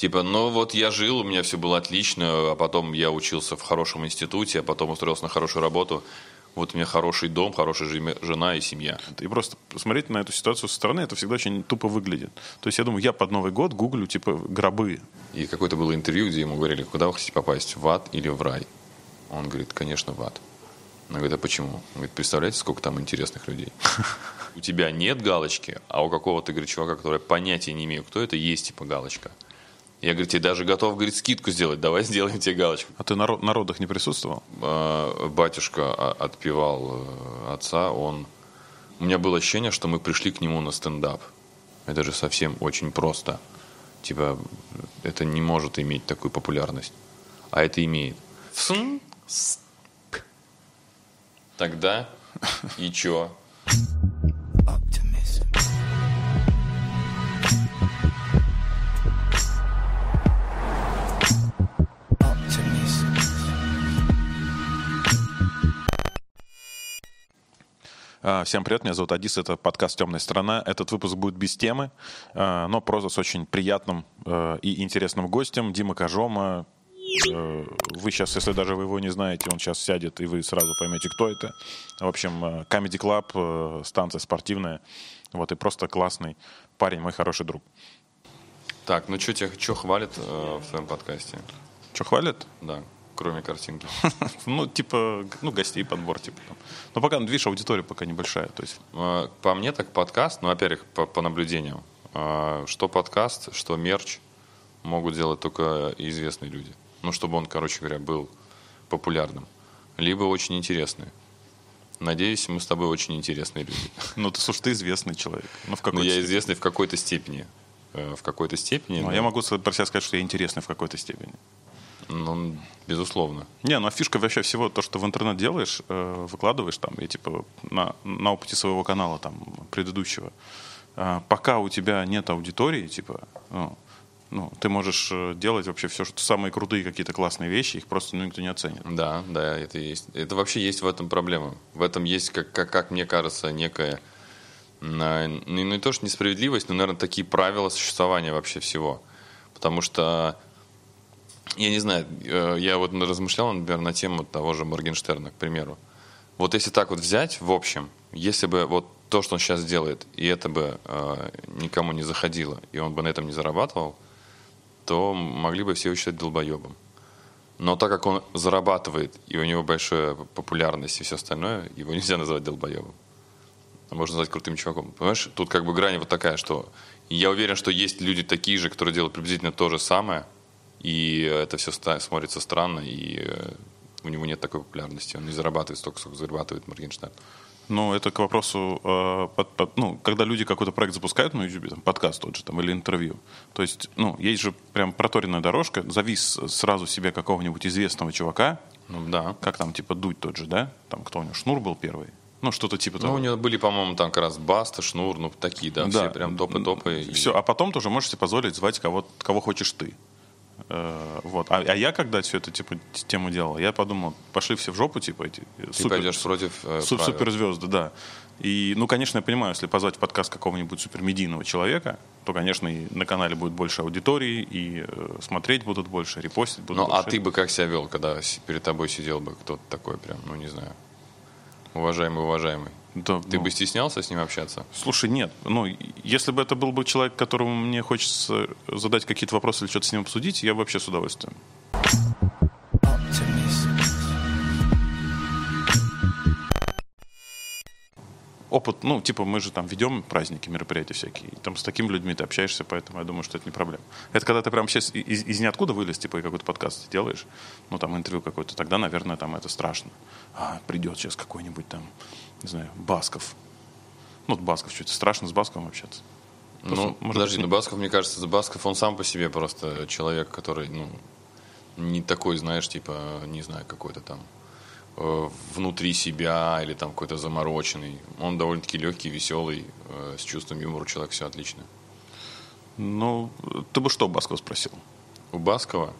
Типа, ну вот я жил, у меня все было отлично, а потом я учился в хорошем институте, а потом устроился на хорошую работу. Вот у меня хороший дом, хорошая жена и семья. И просто смотреть на эту ситуацию со стороны, это всегда очень тупо выглядит. То есть я думаю, я под Новый год гуглю, типа, гробы. И какое-то было интервью, где ему говорили, куда вы хотите попасть, в ад или в рай? Он говорит, конечно, в ад. Он говорит, а почему? Он говорит, представляете, сколько там интересных людей? У тебя нет галочки, а у какого-то, говорит, чувака, который понятия не имею, кто это, есть типа галочка. Я, говорит, тебе даже готов, говорит, скидку сделать, давай сделаем тебе галочку. А ты на, на родах не присутствовал? А, Батюшка а, отпевал э, отца, он... У меня было ощущение, что мы пришли к нему на стендап. Это же совсем очень просто. Типа, это не может иметь такую популярность. А это имеет. Тогда и чё? Всем привет, меня зовут Адис, это подкаст «Темная сторона». Этот выпуск будет без темы, а, но просто с очень приятным э, и интересным гостем. Дима Кожома. Э, Вы сейчас, если даже вы его не знаете, он сейчас сядет, и вы сразу поймете, кто это. В общем, э, Comedy Club, э, станция спортивная. Вот, и просто классный парень, мой хороший друг. Так, ну что тебя, что хвалит э, в твоем подкасте? Что, хвалят? Да, кроме картинки. Ну, типа, ну, гостей подбор, типа. там. Но пока, ну, видишь, аудитория пока небольшая, то есть... Э, По мне так подкаст, ну, во-первых, по, по наблюдениям, э, что подкаст, что мерч могут делать только известные люди. Ну, чтобы он, короче говоря, был популярным. Либо очень интересный. Надеюсь, мы с тобой очень интересные люди. Ну, ты, слушай, ты известный человек. Ну, в Но какой я известный в какой-то степени. Э, В какой-то степени. Ну, да. я могу про себя сказать, что я интересный в какой-то степени. Ну, безусловно. Не, ну а фишка вообще всего, то, что в интернет делаешь, э, выкладываешь там, и типа на, на опыте своего канала там предыдущего, э, пока у тебя нет аудитории, типа, ну, ну, ты можешь э, делать вообще все, что самые крутые какие-то классные вещи, их просто ну, никто не оценит. Да, да, это есть. Это вообще есть в этом проблема. В этом есть, как, как, как мне кажется, некая, на- ну, не то, что несправедливость, но, наверное, такие правила существования вообще всего. Потому что, я не знаю, э, я вот размышлял, например, на тему того же Моргенштерна, к примеру. Вот если так вот взять, в общем, если бы вот то, что он сейчас делает, и это бы э, никому не заходило, и он бы на этом не зарабатывал, то могли бы все его считать долбоебом. Но так как он зарабатывает, и у него большая популярность и все остальное, его нельзя называть долбоебом. Можно назвать крутым чуваком. Понимаешь, тут как бы грань вот такая, что я уверен, что есть люди такие же, которые делают приблизительно то же самое, и это все смотрится странно, и э, у него нет такой популярности. Он не зарабатывает столько, сколько зарабатывает Моргенштерн. Ну, это к вопросу, э, под- под- ну, когда люди какой-то проект запускают на YouTube, там, подкаст тот же, там, или интервью, то есть, ну, есть же прям проторенная дорожка, зови с- сразу себе какого-нибудь известного чувака, Ну да. как там, типа, Дудь тот же, да? Там, кто у него, Шнур был первый? Ну, что-то типа Ну, того. у него были, по-моему, там как раз Баста, Шнур, ну, такие, да, все прям топы-топы. и- Все, а потом тоже можешь себе позволить звать кого, кого хочешь ты. Э, вот. А, а я когда все это типа тему делал, я подумал, пошли все в жопу, типа эти Ты пойдешь против э, су- правил. суперзвезды, да. И, ну, конечно, я понимаю, если позвать в подкаст какого-нибудь супермедийного человека, то, конечно, и на канале будет больше аудитории, и э, смотреть будут больше, репостить будут Ну, а ты бы как себя вел, когда перед тобой сидел бы кто-то такой прям, ну, не знаю, уважаемый, уважаемый? Да, Ты ну, бы стеснялся с ним общаться? Слушай, нет. Ну, если бы это был бы человек, которому мне хочется задать какие-то вопросы или что-то с ним обсудить, я бы вообще с удовольствием. Опыт, ну, типа, мы же там ведем праздники, мероприятия всякие, и там с такими людьми ты общаешься, поэтому я думаю, что это не проблема. Это когда ты прям сейчас из, из ниоткуда вылез, типа, и какой-то подкаст делаешь, ну, там, интервью какое-то, тогда, наверное, там это страшно. А, придет сейчас какой-нибудь там, не знаю, Басков. Ну, вот Басков, что-то страшно с Басковым общаться. Просто, Ну, может подожди, ну Басков, мне кажется, Басков, он сам по себе просто человек, который, ну, не такой, знаешь, типа, не знаю, какой-то там э, внутри себя или там какой-то замороченный. Он довольно-таки легкий, веселый, э, с чувством юмора человек, все отлично. Ну, ты бы что Баскова спросил? У Баскова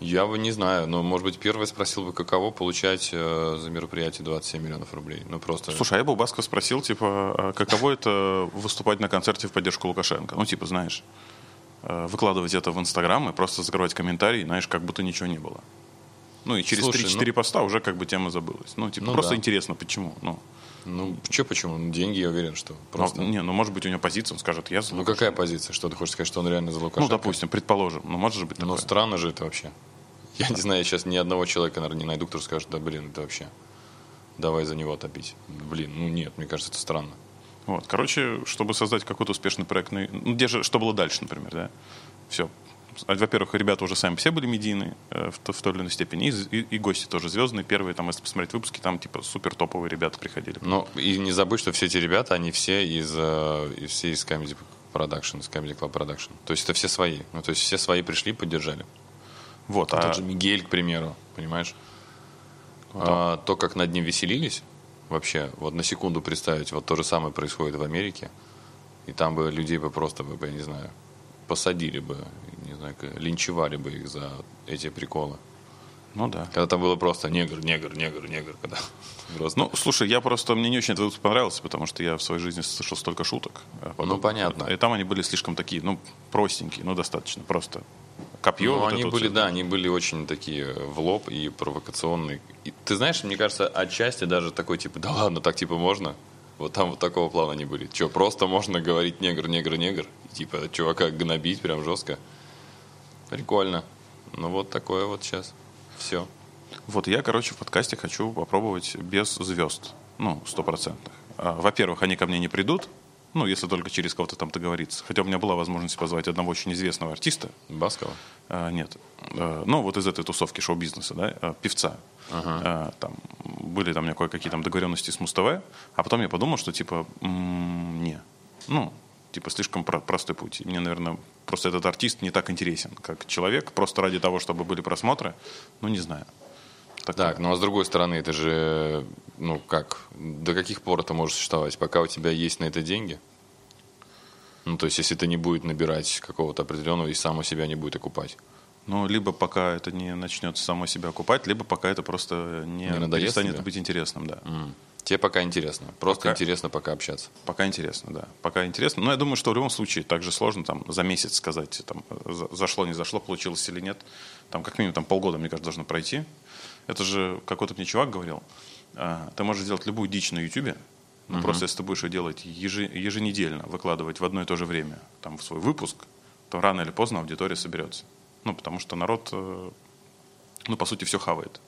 я бы не знаю, но, может быть, первый спросил бы, каково получать э, за мероприятие 27 миллионов рублей. Ну, просто... Слушай, а я бы у Баскова спросил, типа, а каково это выступать на концерте в поддержку Лукашенко? Ну, типа, знаешь, э, выкладывать это в Инстаграм и просто закрывать комментарии, знаешь, как будто ничего не было. Ну и через Слушай, 3-4 ну- поста уже как бы тема забылась. Ну, типа, Ну просто да. интересно, почему. Ну, Ну, что почему? Ну, деньги, я уверен, что просто... ну, не, ну, может быть, у него позиция, он скажет, я за Ну, какая позиция? Что ты хочешь сказать, что он реально за Ну, Лукашенко? допустим, предположим. Ну, может же быть Ну, такое. странно же это вообще. Я не знаю, я сейчас ни одного человека, наверное, не найду, кто скажет, да, блин, это вообще, давай за него топить. Блин, ну нет, мне кажется, это странно. Вот, короче, чтобы создать какой-то успешный проект, ну, ну, где же, что было дальше, например, да? Все. Во-первых, ребята уже сами все были медийные э, в, в той или иной степени, и, и- и гости тоже звездные. Первые, там, если посмотреть выпуски, там типа супер топовые ребята приходили. Но и не забыть, что все эти ребята, они все из, э, все из Comedy Production, из Comedy Club Production. То есть это все свои. Ну, то есть все свои пришли, поддержали. Вот, а, Тот же Мигель, к примеру, понимаешь? А, то, как над ним веселились, вообще, вот на секунду представить, вот то же самое происходит в Америке, и там бы людей бы просто, бы, я не знаю, посадили бы, не знаю, линчевали бы их за эти приколы. ну да. Когда там было просто негр, негр, негр, негр, когда просто... Ну, слушай, я просто, мне не очень этот выпуск понравился, потому что я в своей жизни слышал столько шуток. э, подобных. понятно. И там они были слишком такие, ну, простенькие, ну, достаточно просто. Копье. Ну, вот они вот были, всё. да, они были очень такие в лоб и провокационные. И ты знаешь, мне кажется, отчасти даже такой, типа, да ладно, так типа можно? Вот там вот такого плана они были. Че, просто можно говорить негр, негр, негр? И, типа, чувака гнобить прям жестко. Прикольно. Ну, вот такое вот сейчас. Все. Вот я, короче, в подкасте хочу попробовать без звезд. Ну, стопроцентных. А, Во-первых, они ко мне не придут, ну, если только через кого-то там договориться. Хотя у меня была возможность позвать одного очень известного артиста. Баскова? А, нет. А, ну, вот из этой тусовки шоу-бизнеса, да, а, певца. А, там были там у меня кое-какие там договоренности с Муз-ТВ, а потом я подумал, что типа, не. Ну, типа, слишком про- простой путь. Мне, наверное, просто этот артист не так интересен, как человек, просто ради того, чтобы были просмотры. Ну, не знаю. Такое. Так, ну а с другой стороны, это же, ну как, до каких пор это может существовать? Пока у тебя есть на это деньги? Ну, то есть, если это не будет набирать какого-то определенного и само себя не будет окупать. Ну, либо пока это не начнет само себя окупать, либо пока это просто не, Не перестанет тебе? быть интересным, да. М. Тебе пока интересно. Просто Пока- интересно пока общаться. Пока интересно, да. Пока интересно. Но я думаю, что в любом случае так же сложно там за месяц сказать, там, за- зашло, не зашло, получилось или нет. Там как минимум там, полгода, мне кажется, должно пройти. Это же какой-то мне чувак говорил. а, Ты можешь сделать любую дичь на Ютубе, но просто если ты будешь ее делать ежи- еженедельно, выкладывать в одно и то же время, там, в свой выпуск, то рано или поздно аудитория соберется. Ну, потому что народ, э, ну, по сути, все хавает.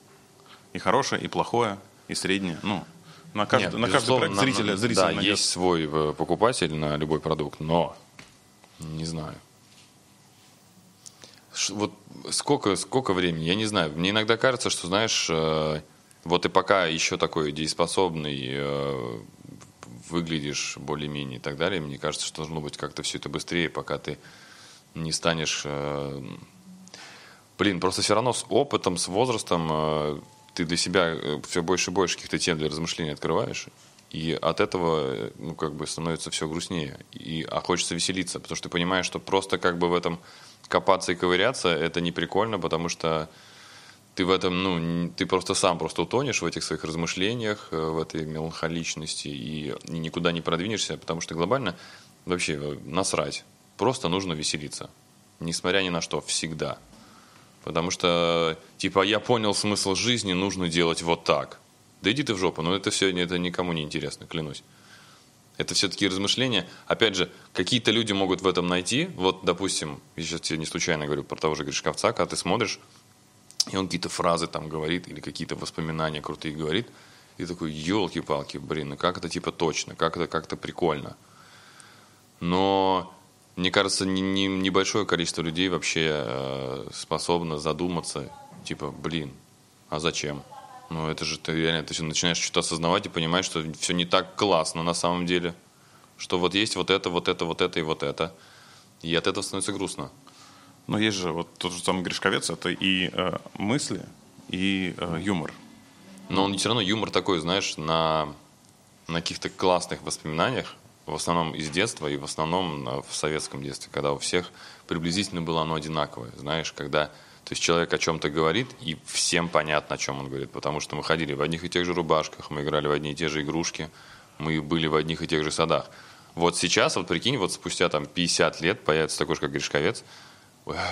И хорошее, и плохое, и среднее. Ну, на каждый, Нет, на каждый проект зрителя, на- зритель Да, найдет. есть свой э, покупатель на любой продукт, но не знаю. Вот сколько, сколько времени, я не знаю. Мне иногда кажется, что, знаешь, э, вот и пока еще такой дееспособный, э, выглядишь более-менее и так далее, мне кажется, что должно быть как-то все это быстрее, пока ты не станешь... э, Блин, просто все равно с опытом, с возрастом ты для себя все больше и больше каких-то тем для размышлений открываешь. И от этого, ну, как бы становится все грустнее. И, а хочется веселиться, потому что ты понимаешь, что просто как бы в этом копаться и ковыряться, это не прикольно, потому что ты в этом, ну, ты просто сам просто утонешь в этих своих размышлениях, э, в этой меланхоличности и, и никуда не продвинешься, потому что глобально вообще э, насрать. Просто нужно веселиться. Несмотря ни на что, всегда. Потому что, типа, я понял смысл жизни, нужно делать вот так. Да иди ты в жопу, но это все это никому не интересно, клянусь. Это все-таки размышления. Опять же, какие-то люди могут в этом найти. Вот, допустим, я сейчас тебе не случайно говорю про того же Гришковца, когда ты смотришь, и он какие-то фразы там говорит, или какие-то воспоминания крутые говорит, и такой, елки-палки, блин, ну как это типа точно, как это как-то прикольно. Но мне кажется, не- не- небольшое количество людей вообще э, способно задуматься, типа, блин, а зачем? Ну, это же ты реально, ты начинаешь что-то осознавать и понимаешь, что все не так классно на самом деле. Что вот есть вот это, вот это, вот это и вот это. И от этого становится грустно. Но есть же вот тот же самый Гришковец, это и э, мысли, и э, юмор. Но он все равно юмор такой, знаешь, на, на каких-то классных воспоминаниях, в основном из детства и в основном на- в советском детстве, когда у всех приблизительно было оно одинаковое. Знаешь, когда то есть человек о чем-то говорит, и всем понятно, о чем он говорит, потому что мы ходили в одних и тех же рубашках, мы играли в одни и те же игрушки, мы были в одних и тех же садах. Вот сейчас, вот прикинь, вот спустя там 50 лет появится такой же, как Гришковец,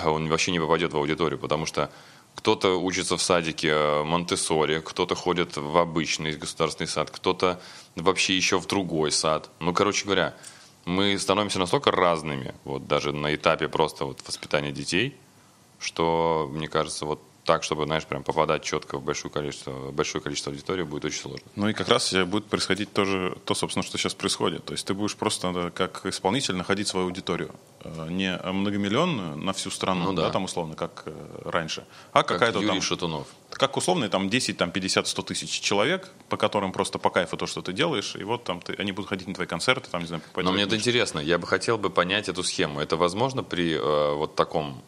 он вообще не попадет в аудиторию, потому что кто-то учится в садике э, Монтессори, кто-то ходит в обычный государственный сад, кто-то вообще еще в другой сад. Ну, короче говоря, мы становимся настолько разными, вот даже на этапе просто вот воспитания детей, что, мне кажется, вот так, чтобы, знаешь, прям попадать четко в большое количество, большое количество аудитории, будет очень сложно. Ну и как раз будет происходить тоже то, собственно, что сейчас происходит. То есть ты будешь просто как исполнитель находить свою аудиторию. Э, не многомиллионную на всю страну, ну, да. да, там условно, как э, раньше, а как какая-то Юрий там... Шатунов. Как условно, там 10, там 50, 100 тысяч человек, по которым просто по кайфу то, что ты делаешь, и вот там ты, они будут ходить на твои концерты, там, не знаю, Но мне это интересно, я бы хотел бы понять эту схему. Это возможно при э, вот таком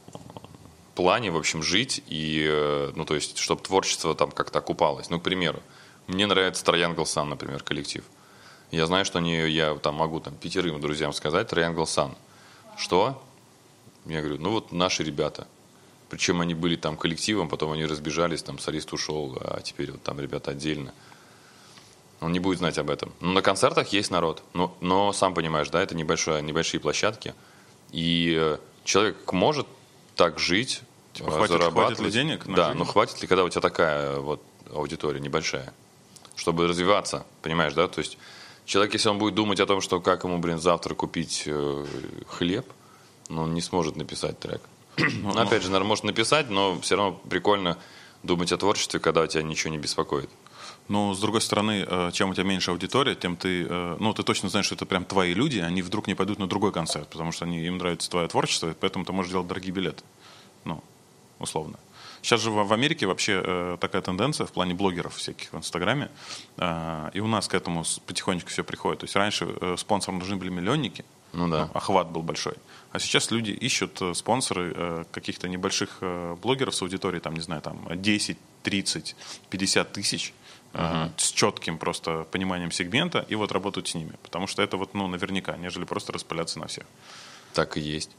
плане, в общем, жить и, э, ну, то есть, чтобы творчество там как-то окупалось. Ну, к примеру, мне нравится Triangle Sun, например, коллектив. Я знаю, что они, я там могу там пятерым друзьям сказать Triangle Sun. Что? Я говорю, ну вот наши ребята. Причем они были там коллективом, потом они разбежались, там солист ушел, а теперь вот там ребята отдельно. Он не будет знать об этом. Но на концертах есть народ. Но, но сам понимаешь, да, это небольшое, небольшие площадки. И э, человек может так жить, Типа, хватит, зарабатывать. Хватит ли денег? да, жизнь? но хватит ли, когда у тебя такая вот аудитория небольшая, чтобы развиваться, понимаешь, да? То есть человек, если он будет думать о том, что как ему, блин, завтра купить э, хлеб, ну, он не сможет написать трек. Ну, Опять же, наверное, может написать, но все равно прикольно думать о творчестве, когда тебя ничего не беспокоит. Но, с другой стороны, э, чем у тебя меньше аудитория, тем ты, э, ну, ты точно знаешь, что это прям твои люди, они вдруг не пойдут на другой концерт, потому что они, им нравится твое творчество, поэтому ты можешь делать дорогие билеты. Условно. Сейчас же в Америке вообще э, такая тенденция в плане блогеров всяких в Инстаграме, э, и у нас к этому потихонечку все приходит. То есть раньше э, спонсорам нужны были миллионники, ну да. Ну, охват был большой. А сейчас люди ищут спонсоры каких-то небольших блогеров с аудиторией, там, не знаю, там 10, 30, 50 тысяч, Uh-huh. с четким просто пониманием сегмента, и вот работают с ними. Потому что это вот, ну, наверняка, нежели просто распыляться на всех. Так и есть.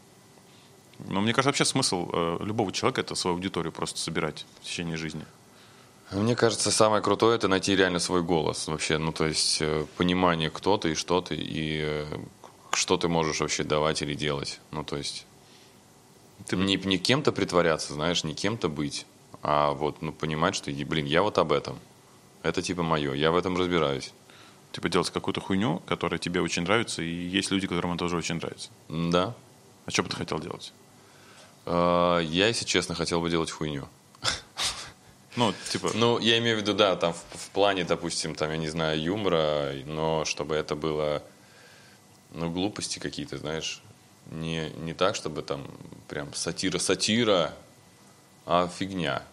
Но мне кажется, вообще смысл э, любого человека это свою аудиторию просто собирать в течение жизни. Мне кажется, самое крутое это найти реально свой голос. Вообще, ну то есть э, понимание, кто ты и что ты, и э, что ты можешь вообще давать или делать. Ну то есть ты не, не кем-то притворяться, знаешь, не кем-то быть, а вот ну, понимать, что, блин, я вот об этом. Это типа мое, я в этом разбираюсь. Типа делать какую-то хуйню, которая тебе очень нравится, и есть люди, которым это тоже очень нравится. Да. А что бы ты хотел делать? А, я, если честно, хотел бы делать хуйню. Ну, типа... Ну, я имею в виду, да, там в, в плане, допустим, там, я не знаю, юмора, но чтобы это было, ну, глупости какие-то, знаешь, не, не так, чтобы там прям сатира-сатира, а фигня.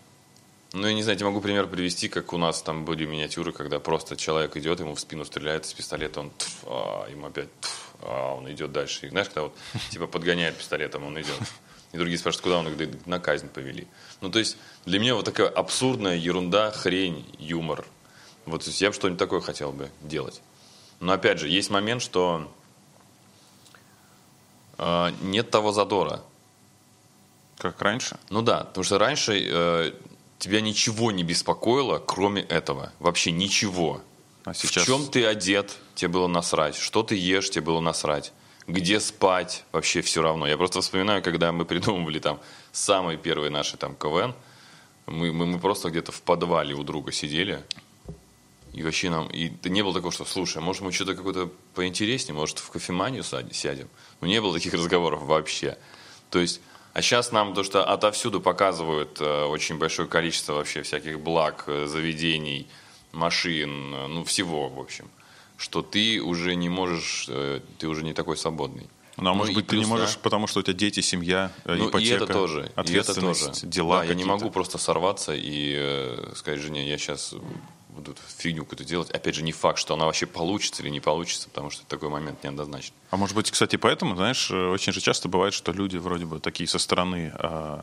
Ну, я не знаю, я могу пример привести, как у нас там были миниатюры, когда просто человек идет, ему в спину стреляет из пистолета, он тьф, а, ему опять тьф, а, он идет дальше. И, знаешь, когда вот типа подгоняет пистолетом, он идет. И другие спрашивают, куда он их на казнь повели. Ну, то есть, для меня вот такая абсурдная ерунда, хрень, юмор. Вот то есть, я бы что-нибудь такое хотел бы делать. Но опять же, есть момент, что э, нет того задора. Как раньше? Ну да, потому что раньше э, тебя ничего не беспокоило, кроме этого. Вообще ничего. А сейчас... В чем ты одет, тебе было насрать. Что ты ешь, тебе было насрать где спать, вообще все равно. Я просто вспоминаю, когда мы придумывали там самые первые наши там КВН, мы, мы, мы просто где-то в подвале у друга сидели, и вообще нам, и не было такого, что, слушай, может мы что-то какое-то поинтереснее, может в кофеманию сядем? Ну не было таких разговоров вообще. То есть, а сейчас нам то, что отовсюду показывают э, очень большое количество вообще всяких благ, э, заведений, машин, э, ну всего, в общем что ты уже не можешь, э, ты уже не такой свободный. Ну, а может ну, быть, ты не можешь, да? потому что у тебя дети, семья, ну, ипотека, и это тоже, ответственность, и это тоже. дела да, я не могу просто сорваться и э, сказать жене, я сейчас буду фигню какую-то делать. Опять же, не факт, что она вообще получится или не получится, потому что такой момент неоднозначный. А может быть, кстати, поэтому, знаешь, э, очень же часто бывает, что люди вроде бы такие со стороны э,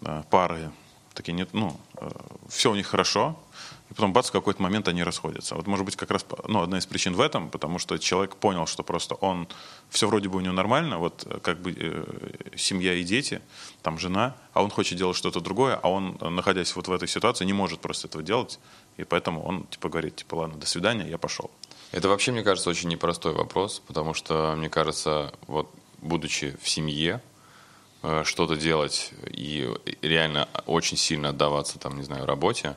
э, пары, такие нет, ну, э, все у них хорошо, потом бац, в какой-то момент они расходятся. Вот может быть как раз ну, одна из причин в этом, потому что человек понял, что просто он, все вроде бы у него нормально, вот как бы э, семья и дети, там жена, а он хочет делать что-то другое, а он, находясь вот в этой ситуации, не может просто этого делать, И поэтому он, типа, говорит, типа, ладно, до свидания, я пошел. Это вообще, мне кажется, очень непростой вопрос, потому что, мне кажется, вот будучи в семье, э, что-то делать и реально очень сильно отдаваться, там, не знаю, работе,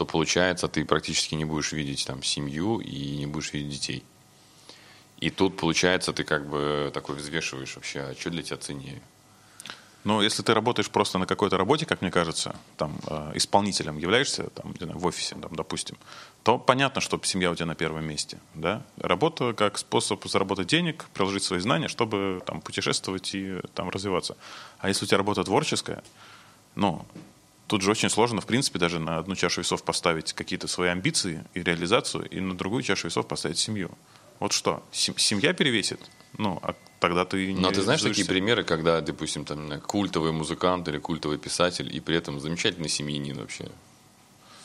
то получается, ты практически не будешь видеть там семью и не будешь видеть детей. И тут, получается, ты как бы такой взвешиваешь вообще, а что для тебя ценнее? Но если ты работаешь просто на какой-то работе, как мне кажется, там, э, исполнителем являешься там, знаю, в офисе, там, допустим, то понятно, что семья у тебя на первом месте. Да? Работа как способ заработать денег, приложить свои знания, чтобы там, путешествовать и там, развиваться. А если у тебя работа творческая, ну, тут же очень сложно, в принципе, даже на одну чашу весов поставить какие-то свои амбиции и реализацию, и на другую чашу весов поставить семью. Вот что, семья перевесит? Ну, а тогда ты не Но ты знаешь такие примеры, когда, допустим, там культовый музыкант или культовый писатель, и при этом замечательный семьянин вообще.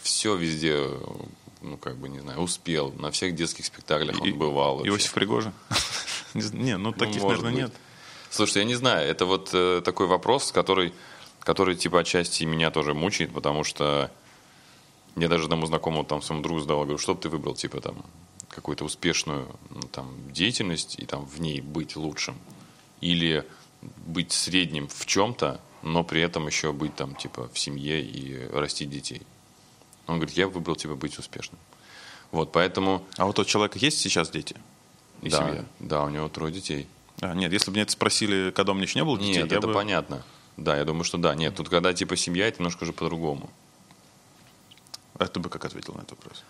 Все везде, ну, как бы, не знаю, успел. На всех детских спектаклях он бывал. Вообще. Иосиф Пригожин? Не, ну таких, наверное, нет. Слушай, я не знаю, это вот э, такой вопрос, который, который, типа, отчасти меня тоже мучает, потому что я даже одному знакомому там своему другу задал, говорю, что бы ты выбрал, типа, там, какую-то успешную ну, там, деятельность и там в ней быть лучшим, или быть средним в чем-то, но при этом еще быть там типа в семье и растить детей. Он говорит, я выбрал типа быть успешным. Вот, поэтому... А вот у человека есть сейчас дети? И да, семья? да, у него трое детей. А, нет, если бы мне это спросили, когда у меня еще не было детей, Нет, это бы... понятно. Да, я думаю, что да. Нет, тут когда типа семья, это немножко же по-другому. А ты бы как ответил на этот вопрос?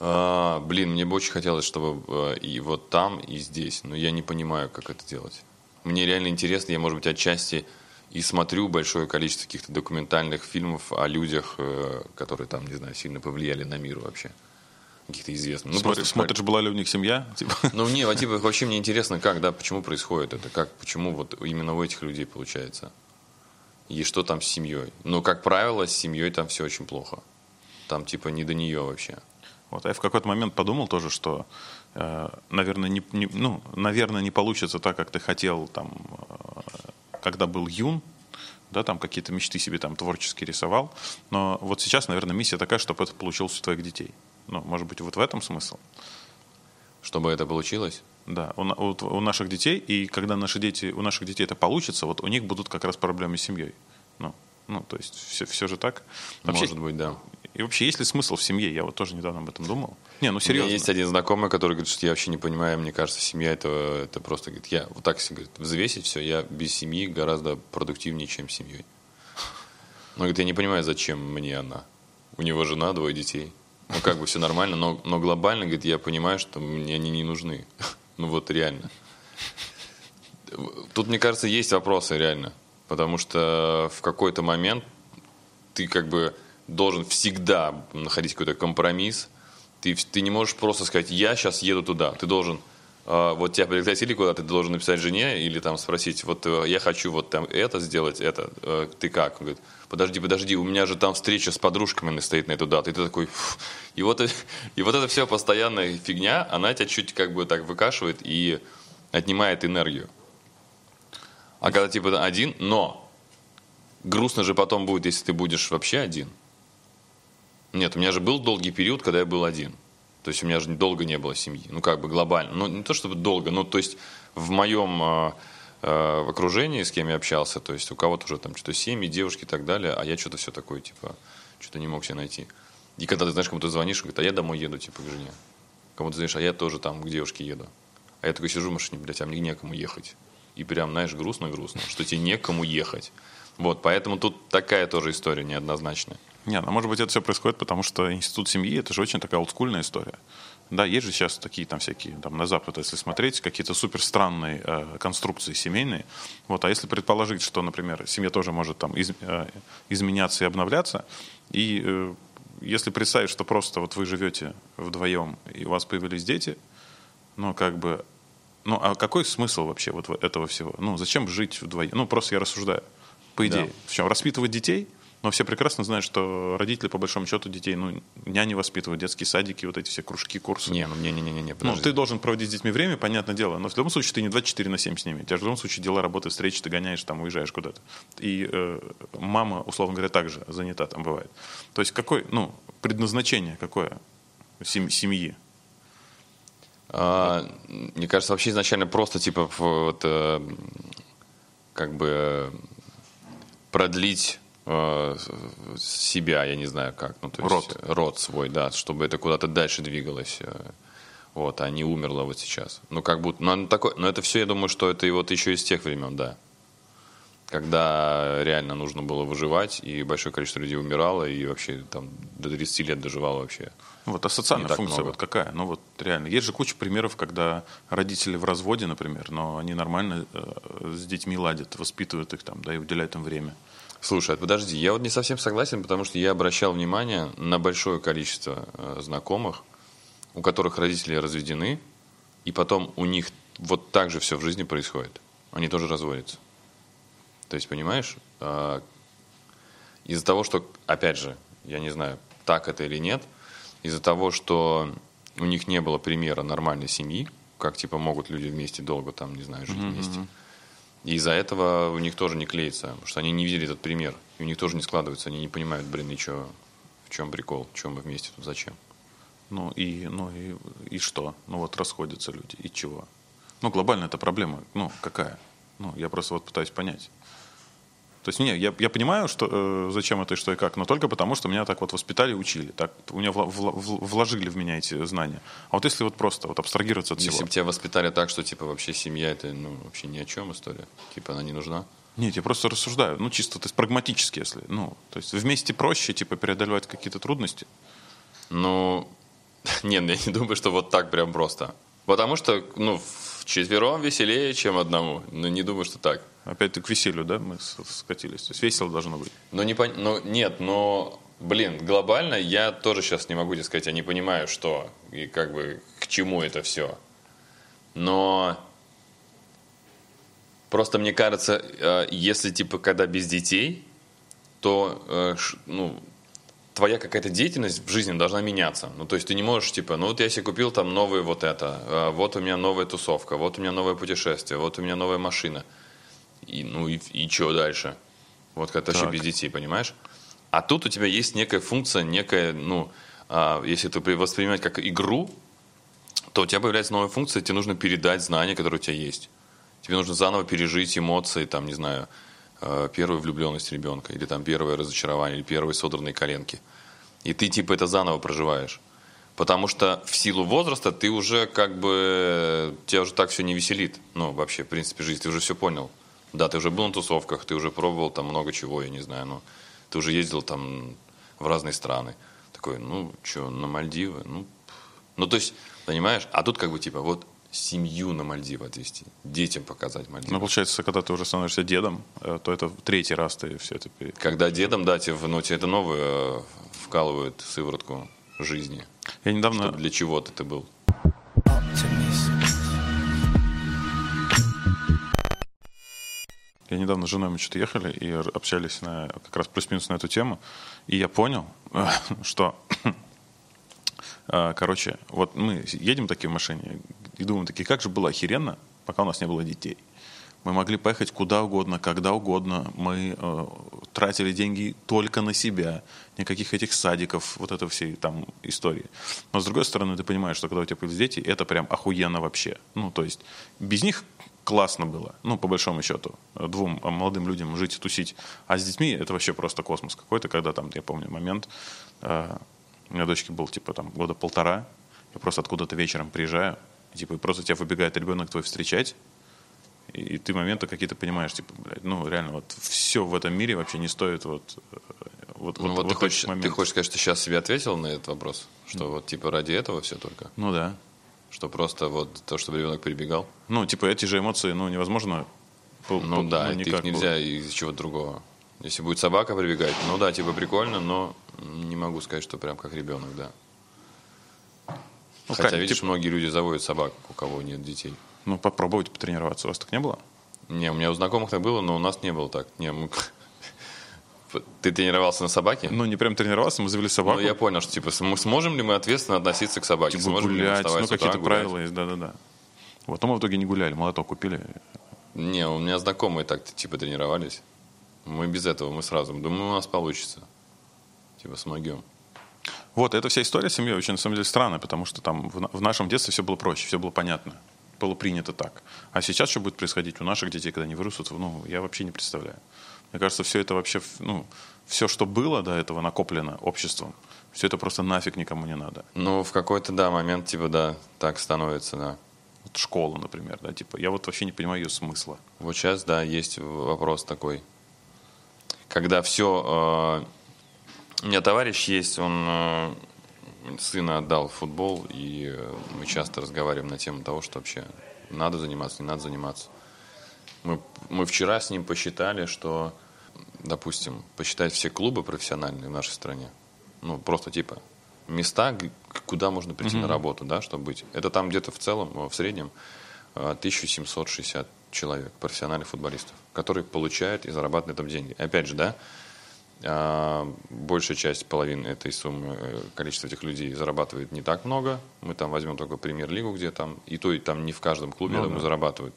А, блин, мне бы очень хотелось, чтобы а, и вот там, и здесь, но я не понимаю, как это делать. Мне реально интересно, я, может быть, отчасти и смотрю большое количество каких-то документальных фильмов о людях, э, которые там, не знаю, сильно повлияли на мир вообще. Каких-то известных. Ну, Смотри, смотришь, была ли у них семья? Типа. Ну, не, вот, типа, вообще мне интересно, как, да, почему происходит это, как, почему вот именно у этих людей получается. И что там с семьей. Но, как правило, с семьей там все очень плохо. Там, типа, не до нее вообще. Вот, а я в какой-то момент подумал тоже, что, э, наверное, не, не, ну, наверное, не получится так, как ты хотел, там, э, когда был юн, да, там какие-то мечты себе там творчески рисовал. Но вот сейчас, наверное, миссия такая, чтобы это получилось у твоих детей. Ну, может быть, вот в этом смысл. Чтобы это получилось? Да, у, у, у наших детей, и когда наши дети, у наших детей это получится, вот у них будут как раз проблемы с семьей. Ну, ну, то есть все, все же так. Вообще, Может быть, да. И вообще, есть ли смысл в семье? Я вот тоже недавно об этом думал. Не, ну серьезно. У меня есть один знакомый, который говорит, что я вообще не понимаю, мне кажется, семья это, это просто, говорит, я вот так говорит, взвесить все, я без семьи гораздо продуктивнее, чем с семьей. Но говорит, я не понимаю, зачем мне она. У него жена, двое детей. Ну, как бы все нормально, но, но глобально, говорит, я понимаю, что мне они не нужны. Ну вот реально. Тут, мне кажется, есть вопросы реально. Потому что в какой-то момент ты как бы должен всегда находить какой-то компромисс. Ты, ты не можешь просто сказать, я сейчас еду туда. Ты должен, вот тебя пригласили куда-то, ты должен написать жене или там спросить, вот э, я хочу вот там это сделать, это, э, ты как? Он говорит, подожди, подожди, у меня же там встреча с подружками стоит на эту дату. И ты такой, Фу". и вот, и вот эта вся постоянная фигня, она тебя чуть как бы так выкашивает и отнимает энергию. А когда типа один, но грустно же потом будет, если ты будешь вообще один. Нет, у меня же был долгий период, когда я был один. То есть у меня же долго не было семьи. Ну, как бы глобально. Ну, не то чтобы долго, но то есть в моем э, э, в окружении, с кем я общался, то есть у кого-то уже там что-то семьи, девушки и так далее, а я что-то все такое, типа, что-то не мог себе найти. И когда ты знаешь, кому-то звонишь, говорит, а я домой еду, типа, к жене. Кому-то знаешь, а я тоже там к девушке еду. А я такой сижу в машине, блядь, а мне некому ехать. И прям, знаешь, грустно-грустно, что тебе некому ехать. Вот, поэтому тут такая тоже история неоднозначная. Нет, ну, может быть, это все происходит, потому что институт семьи – это же очень такая олдскульная история. Да, есть же сейчас такие там всякие, там на Запад, если смотреть, какие-то супер странные э, конструкции семейные. Вот, а если предположить, что, например, семья тоже может там из, э, изменяться и обновляться, и э, если представить, что просто вот вы живете вдвоем, и у вас появились дети, ну, как бы, ну, а какой смысл вообще вот этого всего? Ну, зачем жить вдвоем? Ну, просто я рассуждаю, по идее. Да. В чем? Распитывать детей – Но все прекрасно знают, что родители, по большому счету, детей, ну, няни воспитывают, детские садики, вот эти все кружки, курсы. Не, ну не, не, не, не, не. Ну, ты должен проводить с детьми время, понятное дело, но в любом случае ты не 24 на 7 с ними. У тебя в любом случае дела, работы, встречи, ты гоняешь, там, уезжаешь куда-то. И э, мама, условно говоря, также занята там бывает. То есть какое, ну, предназначение какое сем- семьи? А, мне кажется, вообще изначально просто типа вот э, как бы продлить себя, я не знаю как, ну то есть Род. э, род свой, да, чтобы это куда-то дальше двигалось, э, вот, а не умерло вот сейчас. Ну как будто, ну, такое, но это все, я думаю, что это и вот еще из тех времен, да, когда реально нужно было выживать и большое количество людей умирало и вообще там до 30 лет доживало вообще. Вот, а социальная функция много. вот какая? Ну вот реально, есть же куча примеров, когда родители в разводе, например, но они нормально э, с детьми ладят, воспитывают их там, да, и уделяют им время. Слушай, а подожди, я вот не совсем согласен, потому что я обращал внимание на большое количество э, знакомых, у которых родители разведены, и потом у них вот так же все в жизни происходит. Они тоже разводятся. То есть, понимаешь, а, из-за того, что, опять же, я не знаю, так это или нет, из-за того, что у них не было примера нормальной семьи, как типа могут люди вместе долго там, не знаю, жить вместе. И из-за этого у них тоже не клеится, потому что они не видели этот пример. И у них тоже не складывается, они не понимают, блин, и чё, в чем прикол, в чем мы вместе тут, зачем. Ну и, ну и, и что? Ну вот расходятся люди, и чего? Ну глобально эта проблема, ну какая? Ну я просто вот пытаюсь понять. То есть, не, я, я понимаю, что, э, зачем это и что и как, но только потому, что меня так вот воспитали и учили. Так, у меня вла- вла- вл- вложили в меня эти знания. А вот если вот просто вот абстрагироваться от Если всего. бы тебя воспитали так, что типа вообще семья это ну вообще ни о чем история, типа она не нужна. Нет, я просто рассуждаю. Ну, чисто, то есть прагматически, если. Ну, то есть вместе проще, типа, преодолевать какие-то трудности. Ну, нет, я не думаю, что вот так прям просто. Потому что, ну, в четвером веселее, чем одному. Но не думаю, что так. Опять-таки к веселью, да, мы скатились. То есть весело должно быть. Но не пон- ну, нет, но, блин, глобально я тоже сейчас не могу тебе сказать, я не понимаю, что и как бы к чему это все. Но просто мне кажется, э, если типа когда без детей, то э, ну, твоя какая-то деятельность в жизни должна меняться. Ну, то есть ты не можешь, типа, ну вот я себе купил там новое вот это, э, вот у меня новая тусовка, вот у меня новое путешествие, вот у меня новая машина. И, ну и, и что дальше? Вот когда ты вообще без детей, понимаешь? А тут у тебя есть некая функция, некая, ну, а, если это при- воспринимать как игру, то у тебя появляется новая функция, тебе нужно передать знания, которые у тебя есть. Тебе нужно заново пережить эмоции, там, не знаю, э, первую влюбленность ребенка, или там первое разочарование, или первые содранные коленки. И ты типа это заново проживаешь. Потому что в силу возраста ты уже как бы, тебя уже так все не веселит. Ну, вообще, в принципе, жизнь, ты уже все понял. Да, ты уже был на тусовках, ты уже пробовал там много чего, я не знаю, ну, ты уже ездил там в разные страны. Такой, ну, что, на Мальдивы? Ну, ну, то есть, понимаешь, а тут как бы типа, вот семью на Мальдивы отвезти, детям показать Мальдивы. Но получается, когда ты уже становишься дедом, э, то это в третий раз ты все это... Когда дедом, да, тебе, ну, тебе это новое э, вкалывают сыворотку жизни. Я недавно... Чтобы для чего-то ты был. Optimist. Я недавно с женой мы что-то ехали и общались на, как раз плюс-минус на эту тему. И я понял, что, э, короче, вот мы едем такие в машине и думаем такие, как же было охеренно, пока у нас не было детей. Мы могли поехать куда угодно, когда угодно. Мы э, тратили деньги только на себя. Никаких этих садиков, вот это всей там истории. Но с другой стороны, ты понимаешь, что когда у тебя появились дети, это прям охуенно вообще. Ну, то есть без них классно было, ну, по большому счету, двум молодым людям жить и тусить. А с детьми это вообще просто космос какой-то, когда там, я помню момент, э, у меня дочке был типа там года полтора, я просто откуда-то вечером приезжаю, и, типа, и просто тебя выбегает ребенок твой встречать, и, и ты моменты какие-то понимаешь, типа, блядь, ну, реально, вот все в этом мире вообще не стоит вот, э, вот, Ну, вот, вот, ты, вот хочешь, ты хочешь сказать, что сейчас себе ответил на этот вопрос? Что вот типа ради этого все только? Ну да. Что просто вот то, чтобы ребенок перебегал? Ну, типа, эти же эмоции, ну, невозможно... по- Ну по- да, никак их нельзя из чего-то другого. Если будет собака прибегать, ну да, типа прикольно, но не могу сказать, что прям как ребенок, да. Ну, Хотя, Кать, видишь, типа- многие люди заводят собак, у кого нет детей. Ну, попробовать потренироваться. У вас так не было? Не, у меня у знакомых так было, но у нас не было так. Не, мы... Ты тренировался на собаке? Ну, не прям тренировался, мы завели собаку. Ну, я понял, что типа мы сможем ли мы ответственно относиться к собаке? Типа сможем ли мы гулять, ну, какие-то гулять? правила есть, да-да-да. Вот, но мы в итоге не гуляли, молоток купили. Не, у меня знакомые так типа тренировались. Мы без этого, мы сразу. Думаю, у нас получится. Типа смогем. Вот, эта вся история с семьей очень, на самом деле, странная, потому что там в, в нашем детстве все было проще, все было понятно. Было принято так. А сейчас что будет происходить у наших детей, когда они вырастут, ну, я вообще не представляю. Мне кажется, все это вообще, ну, все, что было до этого накоплено обществом, все это просто нафиг никому не надо. Ну, в какой-то, да, момент, типа, да, так становится, да. Вот школа, например, да, типа, я вот вообще не понимаю ее смысла. Вот сейчас, да, есть вопрос такой. Когда все... у меня товарищ есть, он э, сына отдал в футбол, и э, мы часто разговариваем на тему того, что вообще надо заниматься, не надо заниматься. Мы, мы вчера с ним посчитали, что, допустим, посчитать все клубы профессиональные в нашей стране, ну, просто типа места, куда можно прийти на работу, да, чтобы быть. Это там где-то в целом, в среднем, э, 1760 человек, профессиональных футболистов, которые получают и зарабатывают этом деньги. Опять же, да, а, большая часть, половины этой суммы, э, количество этих людей зарабатывает не так много. Мы там возьмем только премьер-лигу, где там, и то, и там не в каждом клубе, я Ну думаю, да. зарабатывают.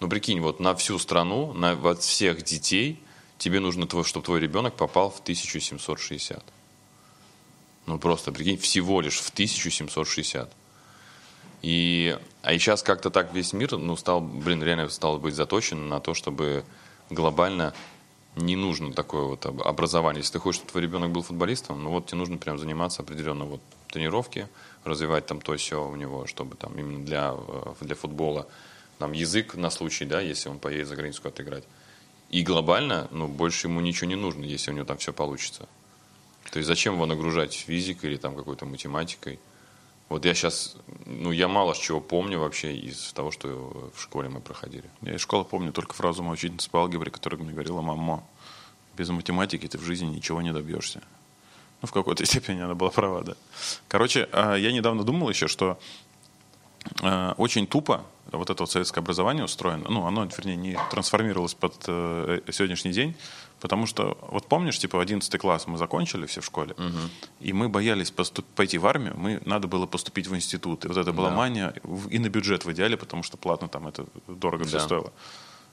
Но прикинь, вот на всю страну, на вот всех детей, тебе нужно, твой, чтобы твой ребенок попал в 1760. Ну просто, прикинь, всего лишь в 1760. И, а и сейчас как-то так весь мир, ну, стал, блин, реально стал быть заточен на то, чтобы глобально не нужно такое вот об- образование. Если ты хочешь, чтобы твой ребенок был футболистом, ну вот тебе нужно прям заниматься определенно вот тренировки, развивать там то все у него, чтобы там именно для, э, для футбола, там язык на случай, да, если он поедет за границу куда-то играть. И глобально, ну, больше ему ничего не нужно, если у него там все получится. То есть зачем его нагружать физикой или там какой-то математикой? Вот я сейчас, ну, я мало с чего помню вообще из того, что в школе мы проходили. Я из школы помню только фразу моей учительницы по алгебре, которая мне говорила, «Мамо, без математики ты в жизни ничего не добьешься». Ну, в какой-то степени она была права, да. Короче, а, я недавно думал еще, что очень тупо вот это вот советское образование устроено, ну, оно, вернее, не трансформировалось под э, сегодняшний день, потому что, вот помнишь, типа, 11 класс мы закончили все в школе, и мы боялись поступ- пойти в армию, мы, надо было поступить в институт, и вот это была Да. мания, и на бюджет в идеале, потому что платно там это дорого все Да. стоило.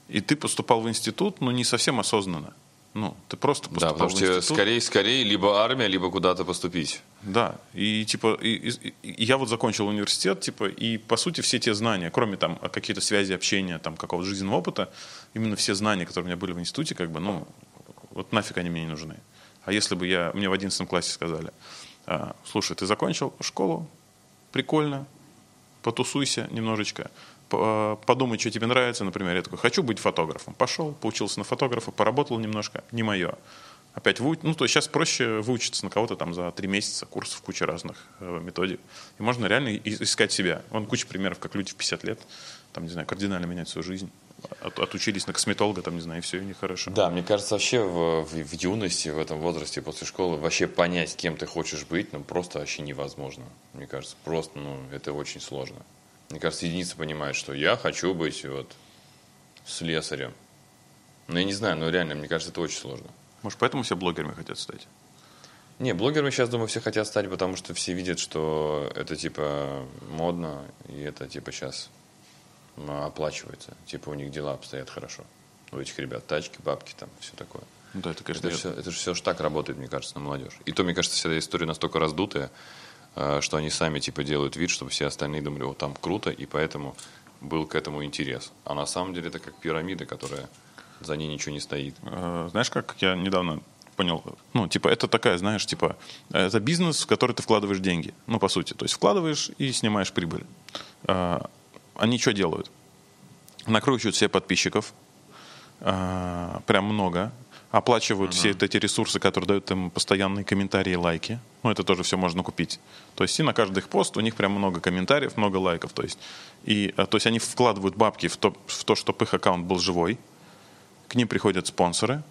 И ты поступал в институт, но не совсем осознанно. Ну, ты просто поступал Да, потому что тебе скорее, скорее либо армия, либо куда-то поступить. Да, и типа и, и- и я вот закончил университет, типа, и по сути все те знания, кроме там какие-то связи, общения, там какого-то жизненного опыта, именно все знания, которые у меня были в институте, как бы, ну, вот нафиг они мне не нужны. А если бы я, мне в 11 классе сказали, «А, слушай, ты закончил школу, прикольно, потусуйся немножечко, по- подумай, что тебе нравится, например, я такой, хочу быть фотографом. Пошел, поучился на фотографа, поработал немножко, не мое. Опять выу- ну, то есть сейчас проще выучиться на кого-то там за три месяца, курсов, куча разных э, методик. И можно реально искать себя. Вон куча примеров, как люди в 50 лет, там, не знаю, кардинально меняют свою жизнь. От- отучились на косметолога, там, не знаю, и все, и у них хорошо. Да, мне кажется, вообще в, в- в юности, в этом возрасте, после школы, вообще понять, кем ты хочешь быть, ну, просто вообще невозможно. Мне кажется, просто, ну, это очень сложно. Мне кажется, единицы понимают, что я хочу быть вот слесарем. Ну, я не знаю, но реально, мне кажется, это очень сложно. Может, поэтому все блогерами хотят стать? Не, блогерами сейчас, думаю, все хотят стать, потому что все видят, что это, типа, модно, и это, типа, сейчас оплачивается. Типа, у них дела обстоят хорошо. У этих ребят тачки, бабки, там, все такое. Ну да, это, конечно, Это, все, это же все ж так работает, мне кажется, на молодежь. И то, мне кажется, вся эта история настолько раздутая, что они сами типа делают вид, чтобы все остальные думали, вот там круто, и поэтому был к этому интерес. А на самом деле это как пирамида, которая за ней ничего не стоит. Э, Знаешь, как я недавно понял, ну, типа, это такая, знаешь, типа, это бизнес, в который ты вкладываешь деньги, ну, по сути, то есть вкладываешь и снимаешь прибыль. Э, Они что делают? Накручивают себе подписчиков, э, прям много, оплачивают все вот эти ресурсы, которые дают им постоянные комментарии и лайки. Ну, это тоже все можно купить. То есть и на каждый их пост у них прям много комментариев, много лайков. То есть, и, э, то есть они вкладывают бабки в то, в то, чтобы их аккаунт был живой, к ним приходят спонсоры,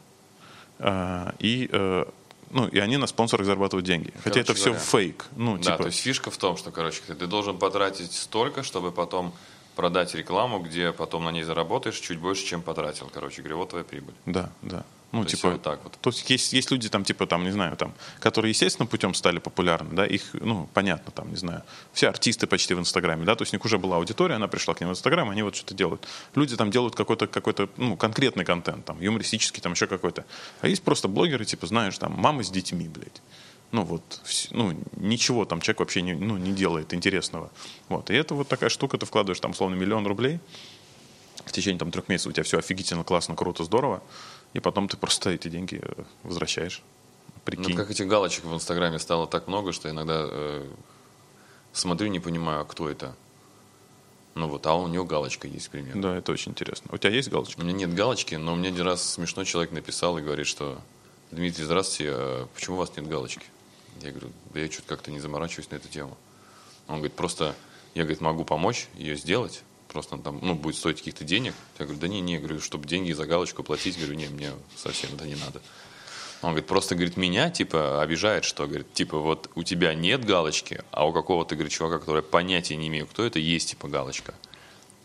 э, и, э, ну, и они на спонсорах зарабатывают деньги. Хотя Короче это все говоря, фейк. Ну, Да, типа, то есть фишка в том, что, короче, ты, ты должен потратить столько, чтобы потом продать рекламу, где потом на ней заработаешь чуть больше, чем потратил. Короче говоря, вот твоя прибыль. да, да. Ну, То есть типа, вот так вот. То есть есть, есть люди, там, типа, там, не знаю, там, которые естественным путем стали популярны, да, их, ну, понятно, там, не знаю, все артисты почти в Инстаграме, да, то есть у них уже была аудитория, она пришла к ним в Инстаграм, они вот что-то делают. Люди там делают какой-то, какой-то, ну, конкретный контент, там, юмористический, там, еще какой-то. А есть просто блогеры, типа, знаешь, там, мамы с детьми, блядь. Ну, вот, ну, ничего там человек вообще не, ну, не делает интересного. Вот, и это вот такая штука, ты вкладываешь там, словно миллион рублей, в течение там трех месяцев у тебя все офигительно, классно, круто, здорово, и потом ты просто эти деньги э, возвращаешь. Прикинь. Ну, как этих галочек в Инстаграме стало так много, что иногда э, смотрю, не понимаю, а кто это. Ну вот, а у него галочка есть, к примеру. Да, это очень интересно. У тебя есть галочка? У меня нет галочки, но мне один раз смешной человек написал и говорит, что Дмитрий, здравствуйте, а почему у вас нет галочки? Я говорю, да я что-то как-то не заморачиваюсь на эту тему. Он говорит, просто я, говорит, могу помочь ее сделать, просто там, ну, будет стоить каких-то денег. Я говорю, да не, не, говорю, чтобы деньги за галочку платить, говорю, не, мне совсем это не надо. Он говорит, просто, говорит, меня, типа, обижает, что, говорит, типа, вот у тебя нет галочки, а у какого-то, говорит, чувака, который понятия не имею, кто это, есть, типа, галочка.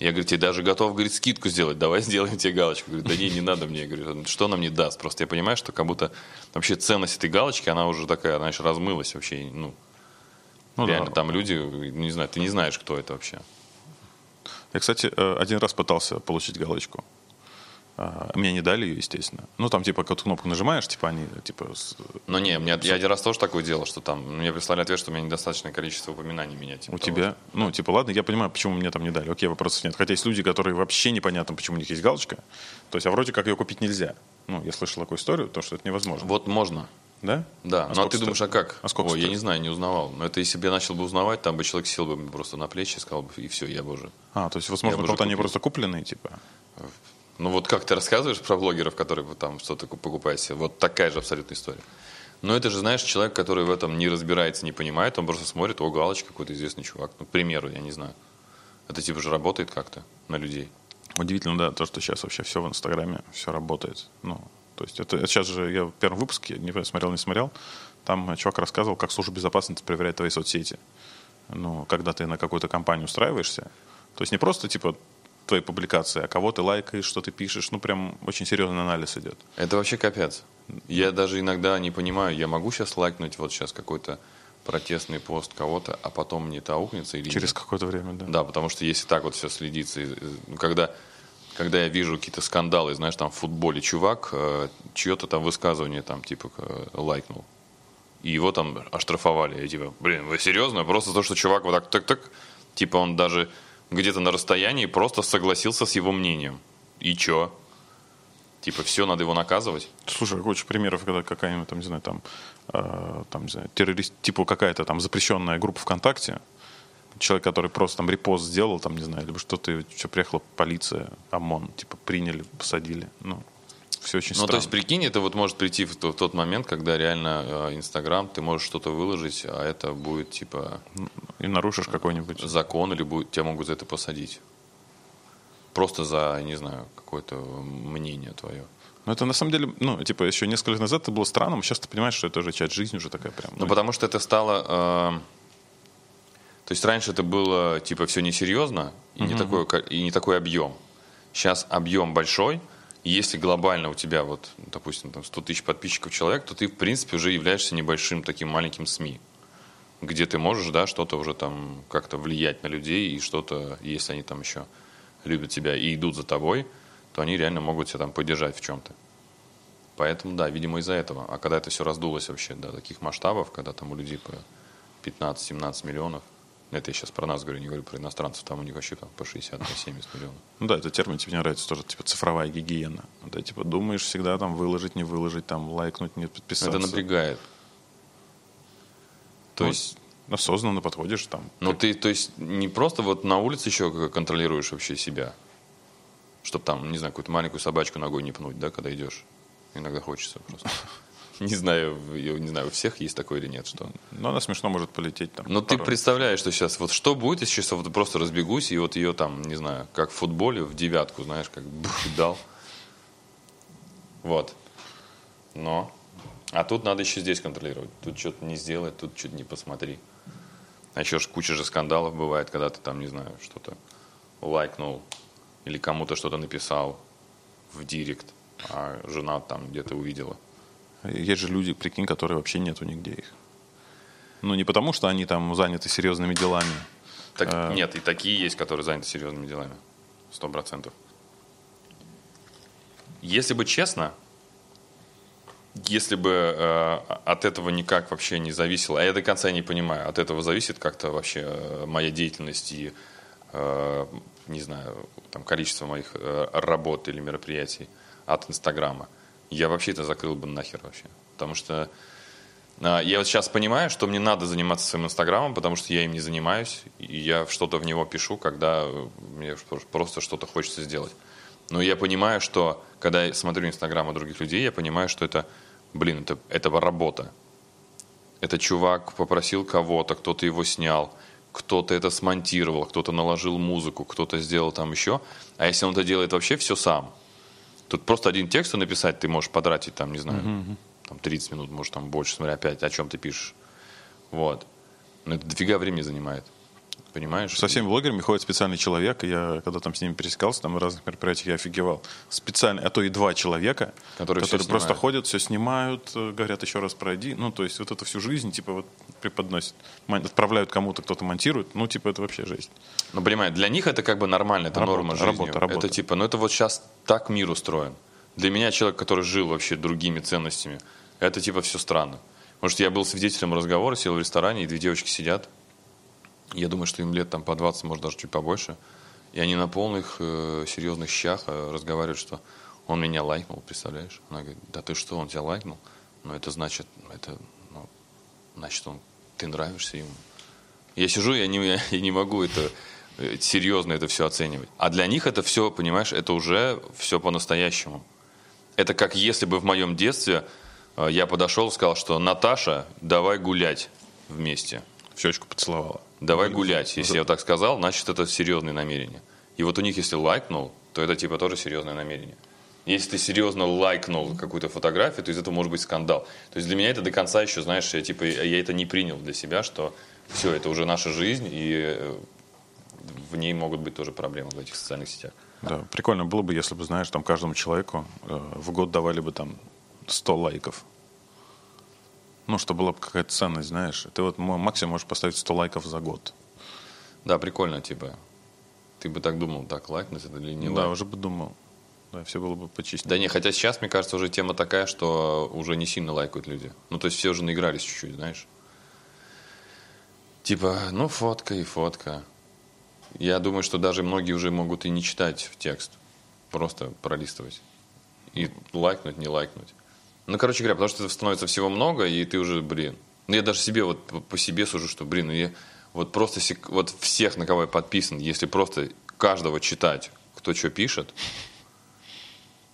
Я, говорю, тебе даже готов, говорит, скидку сделать, давай сделаем тебе галочку. Говорю, да не, не надо мне. Я говорю, что она мне даст? Просто я понимаю, что как будто вообще ценность этой галочки, она уже такая, знаешь, размылась вообще. Ну, Ну реально, да. там люди, не знаю, ты не знаешь, кто это вообще. Я, кстати, э, один раз пытался получить галочку. А, Мне не дали ее, естественно. Ну, там, типа, какую-то кнопку нажимаешь, типа, они, типа, Но не, мне, я один раз тоже такое делал, что там, мне прислали ответ, что у меня недостаточное количество упоминаний меня. Типа у того, тебя, ну, типа, ладно, я понимаю, почему мне там не дали. Окей, вопросов нет. Хотя есть люди, которые вообще непонятно, почему у них есть галочка. То есть, а вроде как ее купить нельзя. Ну, я слышал такую историю, то, что это невозможно. Вот можно. Да? Да, А ну а ты думаешь, а стоит? как? А сколько Ой, я стоит? не знаю, не узнавал. Но это если бы я начал бы узнавать, там бы человек сел бы просто на плечи и сказал бы, и все, я бы уже. А, то есть, возможно, просто они просто купленные, типа. Ну вот как ты рассказываешь про блогеров, которые там что-то покупают себе, вот такая же абсолютная история. Но это же, знаешь, человек, который в этом не разбирается, не понимает, он просто смотрит, о, галочка, какой-то известный чувак. Ну, к примеру, я не знаю. Это типа же работает как-то на людей. Удивительно, да, то, что сейчас вообще все в Инстаграме, все работает. Ну, то есть это, сейчас же я в первом выпуске, не знаю, смотрел, не смотрел, там чувак рассказывал, как служба безопасности проверяет твои соцсети. Ну, когда ты на какую-то компанию устраиваешься, то есть не просто типа твои публикации, а кого ты лайкаешь, что ты пишешь, ну прям очень серьезный анализ идет. Это вообще капец. Я даже иногда не понимаю, я могу сейчас лайкнуть вот сейчас какой-то протестный пост кого-то, а потом мне это аукнется или Через нет? какое-то время, да. Да, потому что если так вот все следится, э, ну, когда, когда я вижу какие-то скандалы, знаешь, там в футболе чувак э, чье-то там высказывание там типа э, лайкнул, и его там оштрафовали, я типа, блин, вы серьезно? Просто то, что чувак вот так так-так, типа он даже где-то на расстоянии просто согласился с его мнением. И чё? Типа, все, надо его наказывать? Слушай, куча примеров, когда какая-нибудь, там, не знаю, там, э, там, не знаю, террорист, типа какая-то там запрещенная группа ВКонтакте, человек, который просто там репост сделал, там, не знаю, либо что-то, что приехала полиция, ОМОН, типа, приняли, посадили. Ну, все очень Ну, странно. то есть, прикинь, это вот может прийти в, в тот момент, когда реально э, Инстаграм, ты можешь что-то выложить, а это будет, типа, И нарушишь какой-нибудь... закон, или будет, тебя могут за это посадить. Просто за, не знаю, какое-то мнение твое. Но это на самом деле, ну, типа, еще несколько лет назад это было странным, сейчас ты понимаешь, что это уже часть жизни, уже такая прям... Ну, потому что это стало... э, то есть раньше это было, типа, все несерьезно и, не такой, ко- и не такой объем. Сейчас объем большой, и если глобально у тебя, вот, допустим, там 100 тысяч подписчиков человек, то ты, в принципе, уже являешься небольшим таким маленьким СМИ, где ты можешь, да, что-то уже там как-то влиять на людей, и что-то, если они там еще любят тебя и идут за тобой, то они реально могут тебя там поддержать в чем-то. Поэтому, да, видимо, из-за этого. А когда это все раздулось вообще до таких масштабов, когда там у людей по 15-17 миллионов, это я сейчас про нас говорю, не говорю про иностранцев, там у них вообще там по 60, по 70 миллионов. Ну да, этот термин тебе мне нравится тоже, типа, цифровая гигиена. Да, типа, думаешь всегда там выложить, не выложить, там, лайкнуть, не подписаться. Это напрягает. То Ну, есть, Осознанно подходишь там. ну ты, то есть, не просто вот на улице еще контролируешь вообще себя, чтобы там, не знаю, какую-то маленькую собачку ногой не пнуть, да, когда идешь. Иногда хочется просто. Не знаю, я не знаю, у всех есть такое или нет, что. Но она смешно может полететь там. Но ты порой. представляешь, что сейчас, вот что будет, если сейчас вот просто разбегусь, и вот ее там, не знаю, как в футболе, в девятку, знаешь, как бух, дал. Вот. Но. А тут надо еще здесь контролировать. Тут что-то не сделать, тут что-то не посмотри. А еще ж куча же скандалов бывает, когда ты там, не знаю, что-то лайкнул или кому-то что-то написал в директ. а жена там где-то увидела. Есть же люди, прикинь, которые вообще нету нигде их. Ну, не потому, что они там заняты серьезными делами. Так, А. Нет, и такие есть, которые заняты серьезными делами. Сто процентов. Если бы честно, если бы э, от этого никак вообще не зависело, а я до конца не понимаю, от этого зависит как-то вообще э, моя деятельность и, э, не знаю, там количество моих э, работ или мероприятий от Инстаграма, я вообще это закрыл бы нахер вообще. Потому что а, Я вот сейчас понимаю, что мне надо заниматься своим инстаграмом, потому что я им не занимаюсь, и я что-то в него пишу, когда э, мне просто что-то хочется сделать. Но я понимаю, что когда я смотрю инстаграмы других людей, я понимаю, что это, блин, это, это работа. Это чувак попросил кого-то, кто-то его снял, кто-то это смонтировал, кто-то наложил музыку, кто-то сделал там еще. А если он это делает вообще все сам, тут просто один текст написать ты можешь потратить там, не знаю, там 30 минут, может там больше, смотря опять, о чем ты пишешь. Вот. Но это дофига времени занимает. Понимаешь? Со всеми блогерами ходит специальный человек, и я, когда там с ними пересекался, там в разных мероприятиях я офигевал. Специально, а то и два человека, Которые всё просто ходят, все снимают, э, говорят, еще раз пройди. Ну, то есть вот это всю жизнь, типа, вот преподносят. Отправляют кому-то, кто-то монтирует. Ну, типа, это вообще жесть. Ну, понимаешь, для них это как бы нормально, это Работа, норма жизни. работа, работа. Это типа, ну это вот сейчас так мир устроен. Для меня человек, который жил вообще другими ценностями, это типа все странно. Может, я был свидетелем разговора, сел в ресторане, и две девочки сидят. Я думаю, что им лет там по 20, может даже чуть побольше. И они на полных э, серьезных щах э, разговаривают, что он меня лайкнул, представляешь? Она говорит, да ты что, он тебя лайкнул? Ну это значит, это, ну, значит, он, ты нравишься ему. Я сижу, я не, я не могу это э, серьезно это все оценивать. А для них это все, понимаешь, это уже все по-настоящему. Это как если бы в моем детстве э, я подошел и сказал, что Наташа, давай гулять вместе. В щечку поцеловала. Давай гулять. Если я так сказал, значит это серьезные намерения. И вот у них, если лайкнул, то это типа тоже серьезное намерение. Если ты серьезно лайкнул какую-то фотографию, то из этого может быть скандал. То есть для меня это до конца еще, знаешь, я, типа, я это не принял для себя, что все, это уже наша жизнь, и э, в ней могут быть тоже проблемы в этих социальных сетях. Да, прикольно было бы, если бы, знаешь, там каждому человеку э, в год давали бы там 100 лайков. Ну, что была бы какая-то ценность, знаешь. Ты вот максимум можешь поставить 100 лайков за год. Да, прикольно, типа. Ты бы так думал, так, лайкнуть это или не да, лайк? уже бы думал. Да, все было бы почистить. Да не, хотя сейчас, мне кажется, уже тема такая, что уже не сильно лайкают люди. Ну, то есть все уже наигрались чуть-чуть, знаешь. Типа, ну, фотка и фотка. Я думаю, что даже многие уже могут и не читать в текст. Просто пролистывать. И лайкнуть, не лайкнуть. Ну, короче говоря, потому что становится всего много, и ты уже, блин. Ну, я даже себе вот по- себе сужу, что, блин, ну, я вот просто сек- вот всех, на кого я подписан, если просто каждого читать, кто что пишет,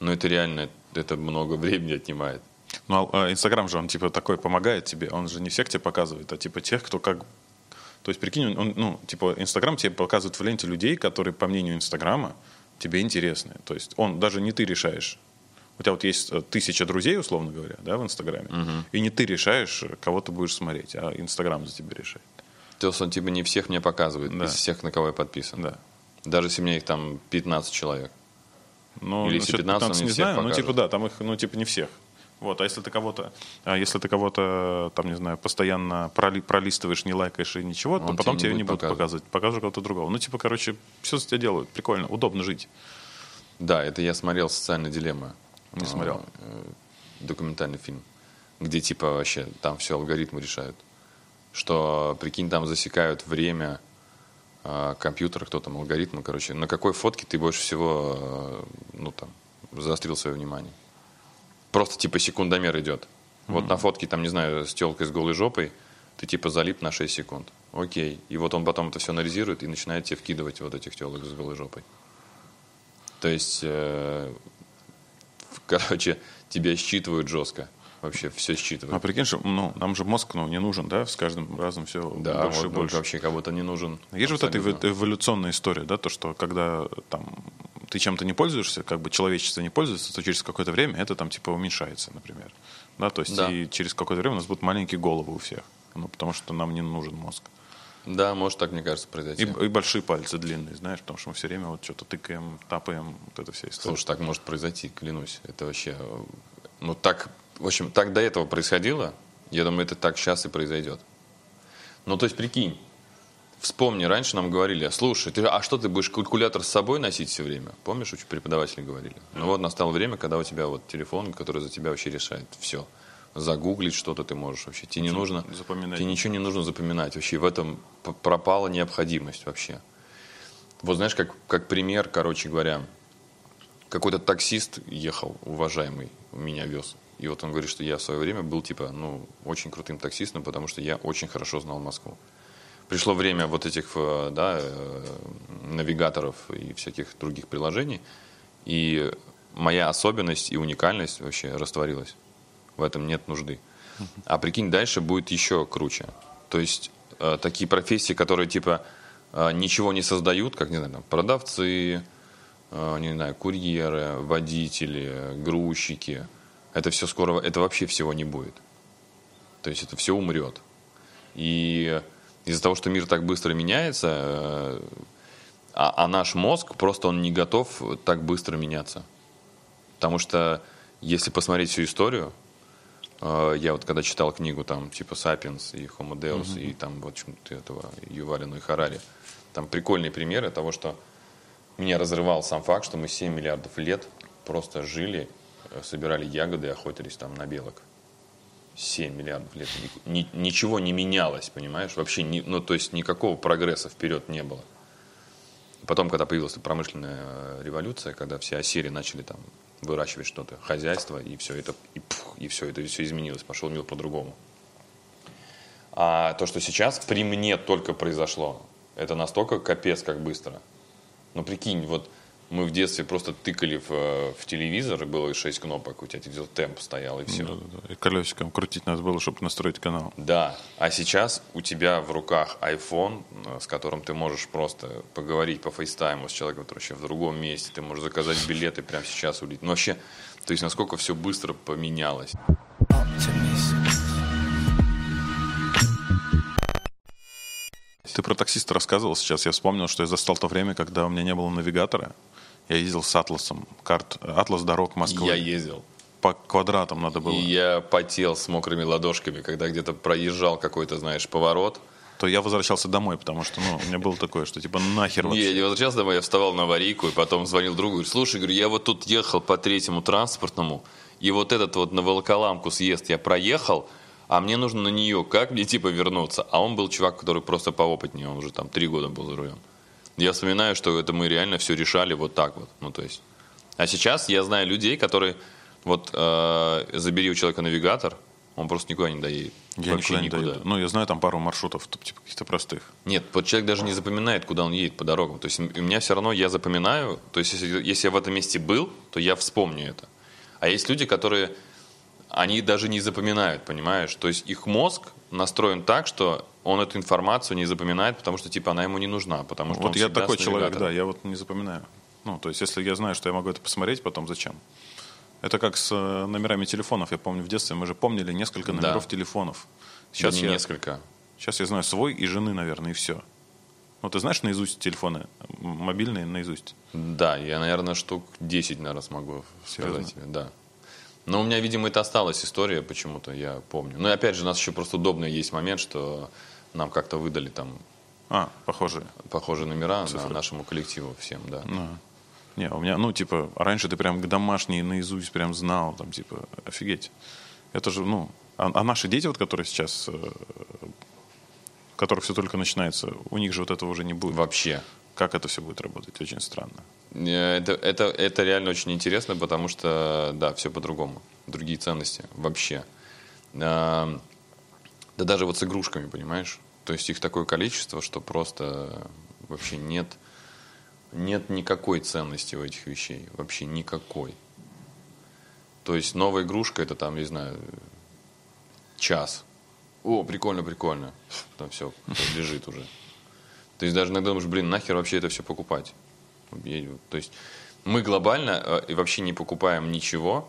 ну, это реально, это много времени отнимает. Ну, а Инстаграм же, он типа такой помогает тебе. Он же не всех тебе показывает, а типа тех, кто как... То есть, прикинь, он, ну, типа, Инстаграм тебе показывает в ленте людей, которые, по мнению Инстаграма, тебе интересны. То есть, он даже не ты решаешь. У тебя вот есть э, тысяча друзей, условно говоря, да, в Инстаграме. И не ты решаешь, кого ты будешь смотреть, а Инстаграм за тебя решает. То есть он типа не всех мне показывает, Да. из всех, на кого я подписан. Да. Даже если меня их там 15 человек. Ну, Или если насчет 15, он не не всех знаю, ну покажет. типа да, там их, ну типа не всех. Вот, а если ты кого-то, а если ты кого-то, там, не знаю, постоянно проли- пролистываешь, не лайкаешь и ничего, то Он потом тебе тебе не не будет будут показывать. Покажу кого-то другого. Ну, типа, короче, все за тебя делают. Прикольно, удобно жить. Да, это я смотрел «Социальная дилемма». Не смотрел. Э, Документальный фильм, где типа вообще там все алгоритмы решают. Что, прикинь, там засекают время э, компьютера, кто там, алгоритмы, короче. На какой фотке ты больше всего, э, ну там, заострил свое внимание. Просто типа секундомер идет. Вот на фотке, там, не знаю, с телкой с голой жопой, ты типа залип на 6 секунд. Окей. И вот он потом это все анализирует и начинает тебе вкидывать вот этих телок с голой жопой. То есть, э, короче, тебя считывают жестко. Вообще все А считывают. прикинь, что, ну, нам же мозг, ну, не нужен, да, с каждым разом все Да, больше вот и больше. вообще кого-то не нужен. Есть же вот эта эволюционная история, да, то, что когда там ты чем-то не пользуешься, как бы человечество не пользуется, то через какое-то время это там типа уменьшается, например. Да, то есть Да. и через какое-то время у нас будут маленькие головы у всех. Ну, потому что нам не нужен мозг. Да, может так, мне кажется, произойти. И, и большие пальцы длинные, знаешь, потому что мы все время вот что-то тыкаем, тапаем, вот это вся история. Слушай, так может произойти, клянусь. Это вообще... Ну, так, в общем, так до этого происходило. Я думаю, это так сейчас и произойдет. Ну, то есть, прикинь, вспомни, раньше нам говорили, слушай, ты, а что ты будешь калькулятор с собой носить все время? Помнишь, преподаватели говорили? Ну вот настало время, когда у тебя вот телефон, который за тебя вообще решает все. Загуглить что-то ты можешь вообще. Тебе не нужно... запоминать. Тебе ничего не нужно запоминать. Вообще в этом пропала необходимость вообще. Вот знаешь, как, как пример, короче говоря, какой-то таксист ехал, уважаемый, меня вез. И вот он говорит, что я в свое время был, типа, ну, очень крутым таксистом, потому что я очень хорошо знал Москву. Пришло время вот этих, э, да, э, навигаторов и всяких других приложений, и моя особенность и уникальность вообще растворилась. В этом нет нужды. А прикинь, дальше будет еще круче. То есть э, такие профессии, которые типа э, ничего не создают, как, не знаю, там, продавцы, э, не знаю, курьеры, водители, грузчики, это все скоро, это вообще всего не будет. То есть это все умрет. И из-за того, что мир так быстро меняется, э, а, а наш мозг просто он не готов так быстро меняться. Потому что если посмотреть всю историю, я вот когда читал книгу там типа «Сапиенс» и «Homo Deus» и там вот чему-то этого Ювалину и Харари, там прикольные примеры того, что меня разрывал сам факт, что мы 7 миллиардов лет просто жили, э, собирали ягоды и охотились там на белок. 7 миллиардов лет. Ни- ничего не менялось, понимаешь? Вообще, ни- ну, то есть никакого прогресса вперед не было. Потом, когда появилась промышленная э, революция, когда все осери начали там выращивать что-то, хозяйство, и все это, и, пух, и все это все изменилось, пошел мир по-другому. А то, что сейчас при мне только произошло, это настолько капец, как быстро. Ну, прикинь, вот мы в детстве просто тыкали в, э, в телевизор, и было 6 кнопок, у тебя телевизор темп стоял, и все. Да-да-да. И колесиком крутить надо было, чтобы настроить канал. Да, а сейчас у тебя в руках iPhone, э, с которым ты можешь просто поговорить по фейстайму с человеком, который вообще в другом месте, ты можешь заказать билеты прямо сейчас улететь. Ну вообще, то есть насколько все быстро поменялось. Optimism. Ты про таксиста рассказывал сейчас. Я вспомнил, что я застал то время, когда у меня не было навигатора. Я ездил с атласом. Карт, атлас дорог Москвы. Я ездил. По квадратам надо было. И я потел с мокрыми ладошками, когда где-то проезжал какой-то, знаешь, поворот. То я возвращался домой, потому что, ну, у меня было такое, что типа нахер Не, вообще. я не возвращался домой, я вставал на аварийку, и потом звонил другу, говорю, слушай, говорю, я вот тут ехал по третьему транспортному, и вот этот вот на Волоколамку съезд я проехал, а мне нужно на нее, как мне типа вернуться? А он был чувак, который просто поопытнее, он уже там три года был за рулем. Я вспоминаю, что это мы реально все решали вот так вот, ну то есть. А сейчас я знаю людей, которые, вот э, забери у человека навигатор, он просто никуда не доедет. Я Вообще никуда не никуда. доеду. Ну, я знаю там пару маршрутов, типа каких-то простых. Нет, вот человек даже не запоминает, куда он едет по дорогам. То есть у меня все равно я запоминаю, то есть если, если я в этом месте был, то я вспомню это. А есть люди, которые, они даже не запоминают, понимаешь? То есть их мозг настроен так, что он эту информацию не запоминает, потому что типа она ему не нужна, потому что вот я такой человек, да, я вот не запоминаю. Ну, то есть, если я знаю, что я могу это посмотреть, потом зачем? Это как с э, номерами телефонов. Я помню в детстве мы же помнили несколько Да. номеров телефонов. Сейчас Сейчас не я, несколько. сейчас я знаю свой и жены, наверное, и все. Ну, ты знаешь наизусть телефоны, мобильные наизусть? Да, я, наверное, штук 10, наверное, смогу Серьезно? сказать тебе, да. Но у меня, видимо, это осталась история почему-то, я помню. Ну и опять же, у нас еще просто удобный есть момент, что нам как-то выдали там А, похожие. похожие номера Цифры. на нашему коллективу всем, да. Ну, Не, у меня, ну, типа, раньше ты прям домашние наизусть прям знал, там, типа, офигеть. Это же, ну, а, а наши дети, вот, которые сейчас, э, которых все только начинается, у них же вот этого уже не будет. Вообще. Как это все будет работать? Очень странно. Э, Это, это, это реально очень интересно, потому что, да, все по-другому. Другие ценности вообще. А, Да даже вот с игрушками, понимаешь? То есть их такое количество, что просто вообще нет, нет никакой ценности у этих вещей. Вообще никакой. То есть новая игрушка, это там, не знаю, час. О, прикольно, прикольно. Там все, лежит уже. То есть даже иногда думаешь, блин, нахер вообще это все покупать? То есть мы глобально э, и вообще не покупаем ничего.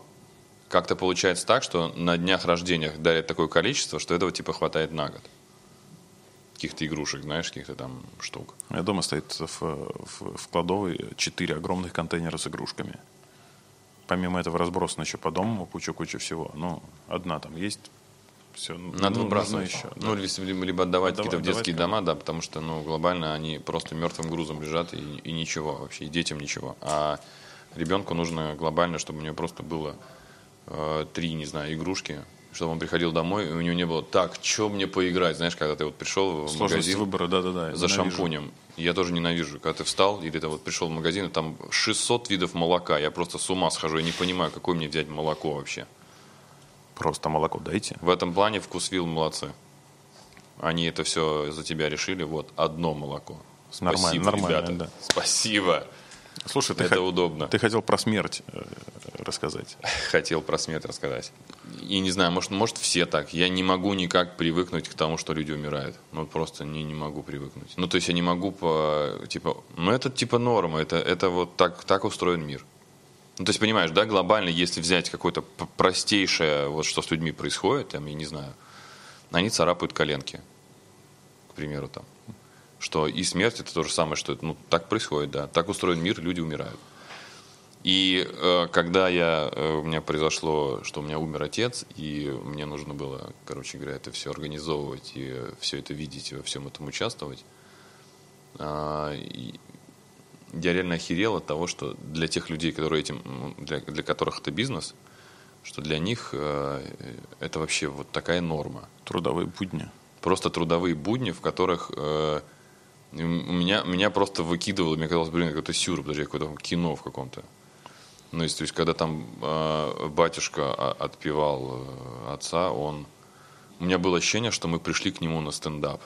Как-то получается так, что на днях рождения дарят такое количество, что этого типа хватает на год. каких-то игрушек, знаешь, каких-то там штук. У меня дома стоит в, в- в кладовой четыре огромных контейнера с игрушками. Помимо этого разбросано еще по дому куча-куча всего. Ну, одна там есть. Все, Надо выбрасывать. еще. Ну, или с- либо либо отдавать какие-то в детские дома, да, потому что, ну, глобально они просто мертвым грузом лежат и, и ничего вообще, и детям ничего. А ребенку нужно глобально, чтобы у него просто было э, три, не знаю, игрушки, чтобы он приходил домой, и у него не было, так, что мне поиграть, знаешь, когда ты вот пришел в Сложность магазин выбора, да-да-да. за ненавижу. шампунем. Я тоже ненавижу, когда ты встал, или ты вот пришел в магазин, и там 600 видов молока. Я просто с ума схожу, я не понимаю, какое мне взять молоко вообще. Просто молоко дайте. В этом плане вкусвилл молодцы. Они это все за тебя решили. Вот, одно молоко. Нормально, Спасибо, нормально, ребята. да. Спасибо. Слушай, ты, Это хо- удобно. ты хотел про смерть э, рассказать. Хотел про смерть рассказать. И не знаю, может, может все так. Я не могу никак привыкнуть к тому, что люди умирают. Ну, просто не, не могу привыкнуть. Ну, то есть я не могу по, типа, ну, это типа норма, это, это вот так, так устроен мир. Ну, то есть, понимаешь, да, глобально, если взять какое-то простейшее, вот что с людьми происходит, там, я не знаю, они царапают коленки, к примеру, там. Что и смерть это то же самое, что это, ну, так происходит, да. Так устроен мир, люди умирают. И э, когда я, э, у меня произошло, что у меня умер отец, и мне нужно было, короче говоря, это все организовывать и все это видеть, во всем этом участвовать, и я реально охерел от того, что для тех людей, которые этим, для, для которых это бизнес, что для них э, это вообще вот такая норма. Трудовые будни. Просто трудовые будни, в которых э, меня, меня просто выкидывало, мне казалось, блин, какой-то сюр, подожди, какое-то кино в каком-то. Ну, есть, то есть, когда там э, батюшка а- отпевал э, отца, он... У меня было ощущение, что мы пришли к нему на стендап.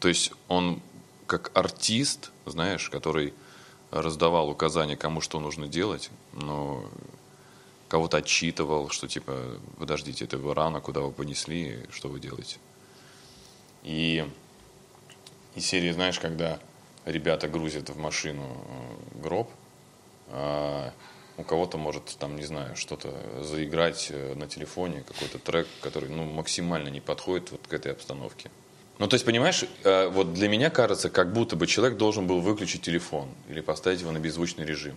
То есть он как артист, знаешь, который раздавал указания, кому что нужно делать, но кого-то отчитывал, что типа, подождите, это вы рано, куда вы понесли, что вы делаете. И из серии, знаешь, когда ребята грузят в машину э, гроб, а у кого-то может там, не знаю, что-то заиграть э, на телефоне, какой-то трек, который ну, максимально не подходит вот к этой обстановке. Ну, то есть, понимаешь, э, вот для меня кажется, как будто бы человек должен был выключить телефон или поставить его на беззвучный режим.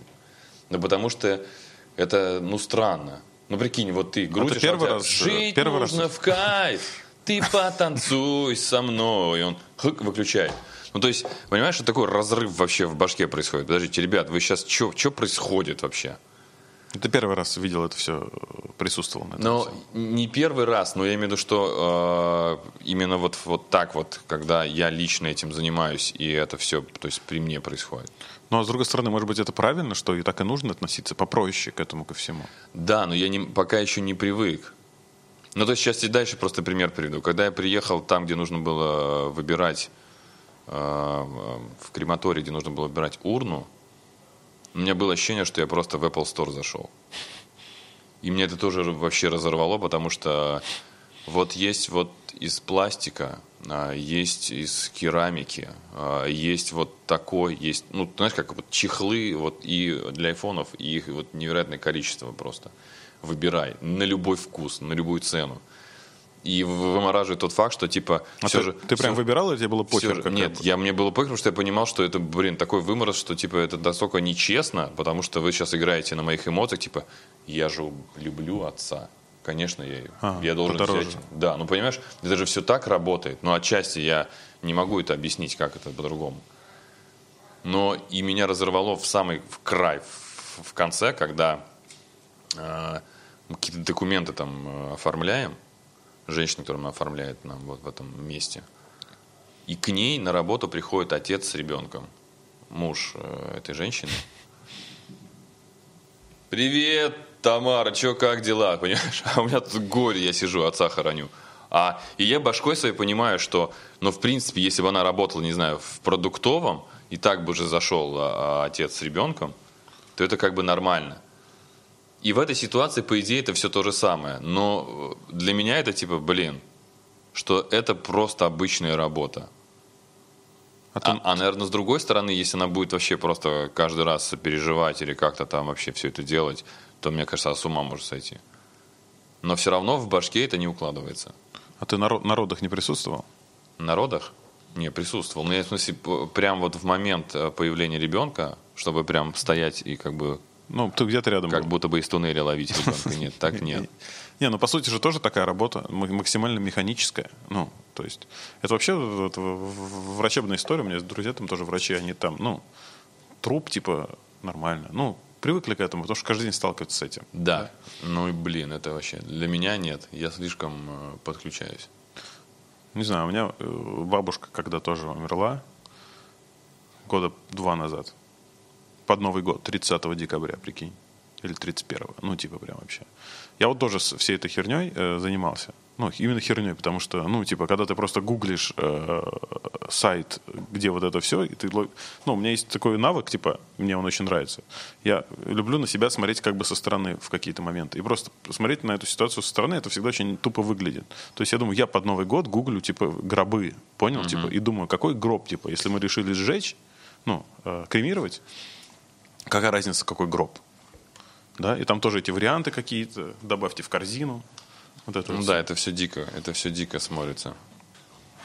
Ну, потому что это, ну, странно. Ну, прикинь, вот ты грузишь, первый а у тебя, раз, э, жить первый раз- нужно в кайф, ты потанцуй со мной. И он хык, выключает. Ну, то есть, понимаешь, что такой разрыв вообще в башке происходит? Подождите, ребят, вы сейчас, что происходит вообще? Ты первый раз видел это все, присутствовал на этом всем. не первый раз, но я имею в виду, что э, именно вот, вот так вот, когда я лично этим занимаюсь, и это все, то есть при мне происходит. Ну, а с другой стороны, может быть, это правильно, что и так и нужно относиться попроще к этому ко всему. Да, но я не, пока еще не привык. Ну, то есть сейчас и дальше просто пример приведу. Когда я приехал там, где нужно было выбирать, э, в крематории, где нужно было выбирать урну, у меня было ощущение, что я просто в Apple Store зашел. И мне это тоже вообще разорвало, потому что вот есть вот из пластика, а, есть из керамики, а, есть вот такой, есть, ну, знаешь, как вот чехлы вот и для айфонов, и их вот невероятное количество просто. Выбирай на любой вкус, на любую цену. И вымораживает тот факт, что типа А все ты, же... ты прям всё- выбирал или тебе было похер? же- Нет, я, мне было похер, потому что я понимал, что это, блин, такой выморос, что, типа, это настолько нечестно, потому что вы сейчас играете на моих эмоциях, типа, я же люблю отца. Конечно, я, А, я должен подороже. взять. Да, ну, понимаешь, это же все так работает, но отчасти я не могу это объяснить, как это по-другому. Но и меня разорвало в самый в край, в, в конце, когда э, какие-то документы там э, оформляем, женщина, которая оформляет нам вот в этом месте, и к ней на работу приходит отец с ребенком, муж э, этой женщины. Привет, Тамара, чё, как дела, понимаешь? А у меня тут горе, я сижу, отца хороню. А, и я башкой своей понимаю, что, ну, в принципе, если бы она работала, не знаю, в продуктовом, и так бы уже зашел а, а, отец с ребенком, то это как бы нормально. И в этой ситуации, по идее, это все то же самое. Но для меня это типа, блин, что это просто обычная работа. А ты- А, а, наверное, с другой стороны, если она будет вообще просто каждый раз переживать или как-то там вообще все это делать, то, мне кажется, с ума может сойти. Но все равно в башке это не укладывается. А ты на, ро- на родах не присутствовал? народах? Не, присутствовал. Ну, я, в смысле, прям вот в момент э, появления ребенка, чтобы прям стоять и как бы Ну, ты где-то рядом как был. будто бы из туннеля ловить ребенка. Нет, так нет. Не, ну по сути же тоже такая работа, максимально механическая. Ну, то есть, это вообще врачебная история. У меня друзья там тоже врачи, они там, ну, труп, типа, нормально. Ну, привыкли к этому, потому что каждый день сталкиваются с этим. Да. Ну и блин, это вообще для меня нет. Я слишком э, подключаюсь. Не знаю, у меня э, бабушка, когда тоже умерла, года два назад, под Новый год, 30 декабря, прикинь, или 31, ну, типа прям вообще. Я вот тоже с всей этой херней э, занимался. Ну, именно херней, потому что, ну, типа, когда ты просто гуглишь э, сайт, где вот это все, и ты, ну, у меня есть такой навык, типа, мне он очень нравится. Я люблю на себя смотреть как бы со стороны в какие-то моменты. И просто смотреть на эту ситуацию со стороны, это всегда очень тупо выглядит. То есть я думаю, я под Новый год гуглю, типа, гробы, понял, типа, и думаю, какой гроб, типа, если мы решили сжечь, ну, э, кремировать, какая разница, какой гроб? Да, и там тоже эти варианты какие-то, добавьте в корзину. Вот это Ну вот да, это все дико, это все дико смотрится.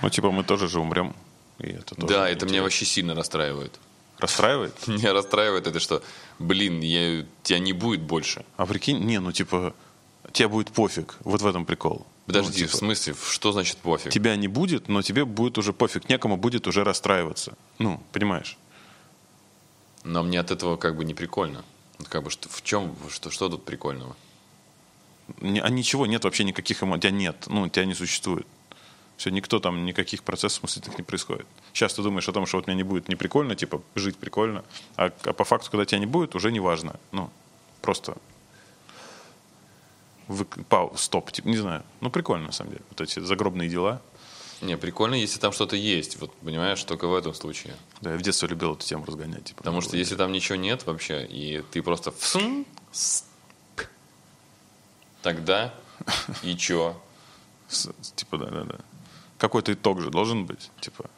Ну, типа, мы тоже же умрем. И это тоже Да, это меня вообще сильно расстраивает. расстраивает. Меня расстраивает это, что, блин, я, тебя не будет больше. А прикинь, не, ну типа, тебе будет пофиг. Вот в этом прикол. Подожди, Ну, в типа, смысле, в- что значит пофиг? тебя не будет, но тебе будет уже пофиг. Некому будет уже расстраиваться. Ну, понимаешь? Но мне от этого как бы не прикольно. Как бы, что, в чем, что, что тут прикольного? А ничего нет вообще никаких эмоций. Тебя нет. Ну, тебя не существует. Все, никто там, никаких процессов мыслительных не происходит. Сейчас ты думаешь о том, что вот меня не будет не прикольно, типа, жить прикольно. А, а по факту, когда тебя не будет, уже не важно. Ну, просто вык- пау, стоп, типа, не знаю. Ну, прикольно, на самом деле. Вот эти загробные дела. Не, прикольно, если там что-то есть. Вот, понимаешь, только в этом случае. Да, я в детстве любил эту тему разгонять. Типа, Потому что если там ничего нет вообще, и ты просто тогда и чё? Типа, да-да-да. Какой-то итог же должен быть. Типа.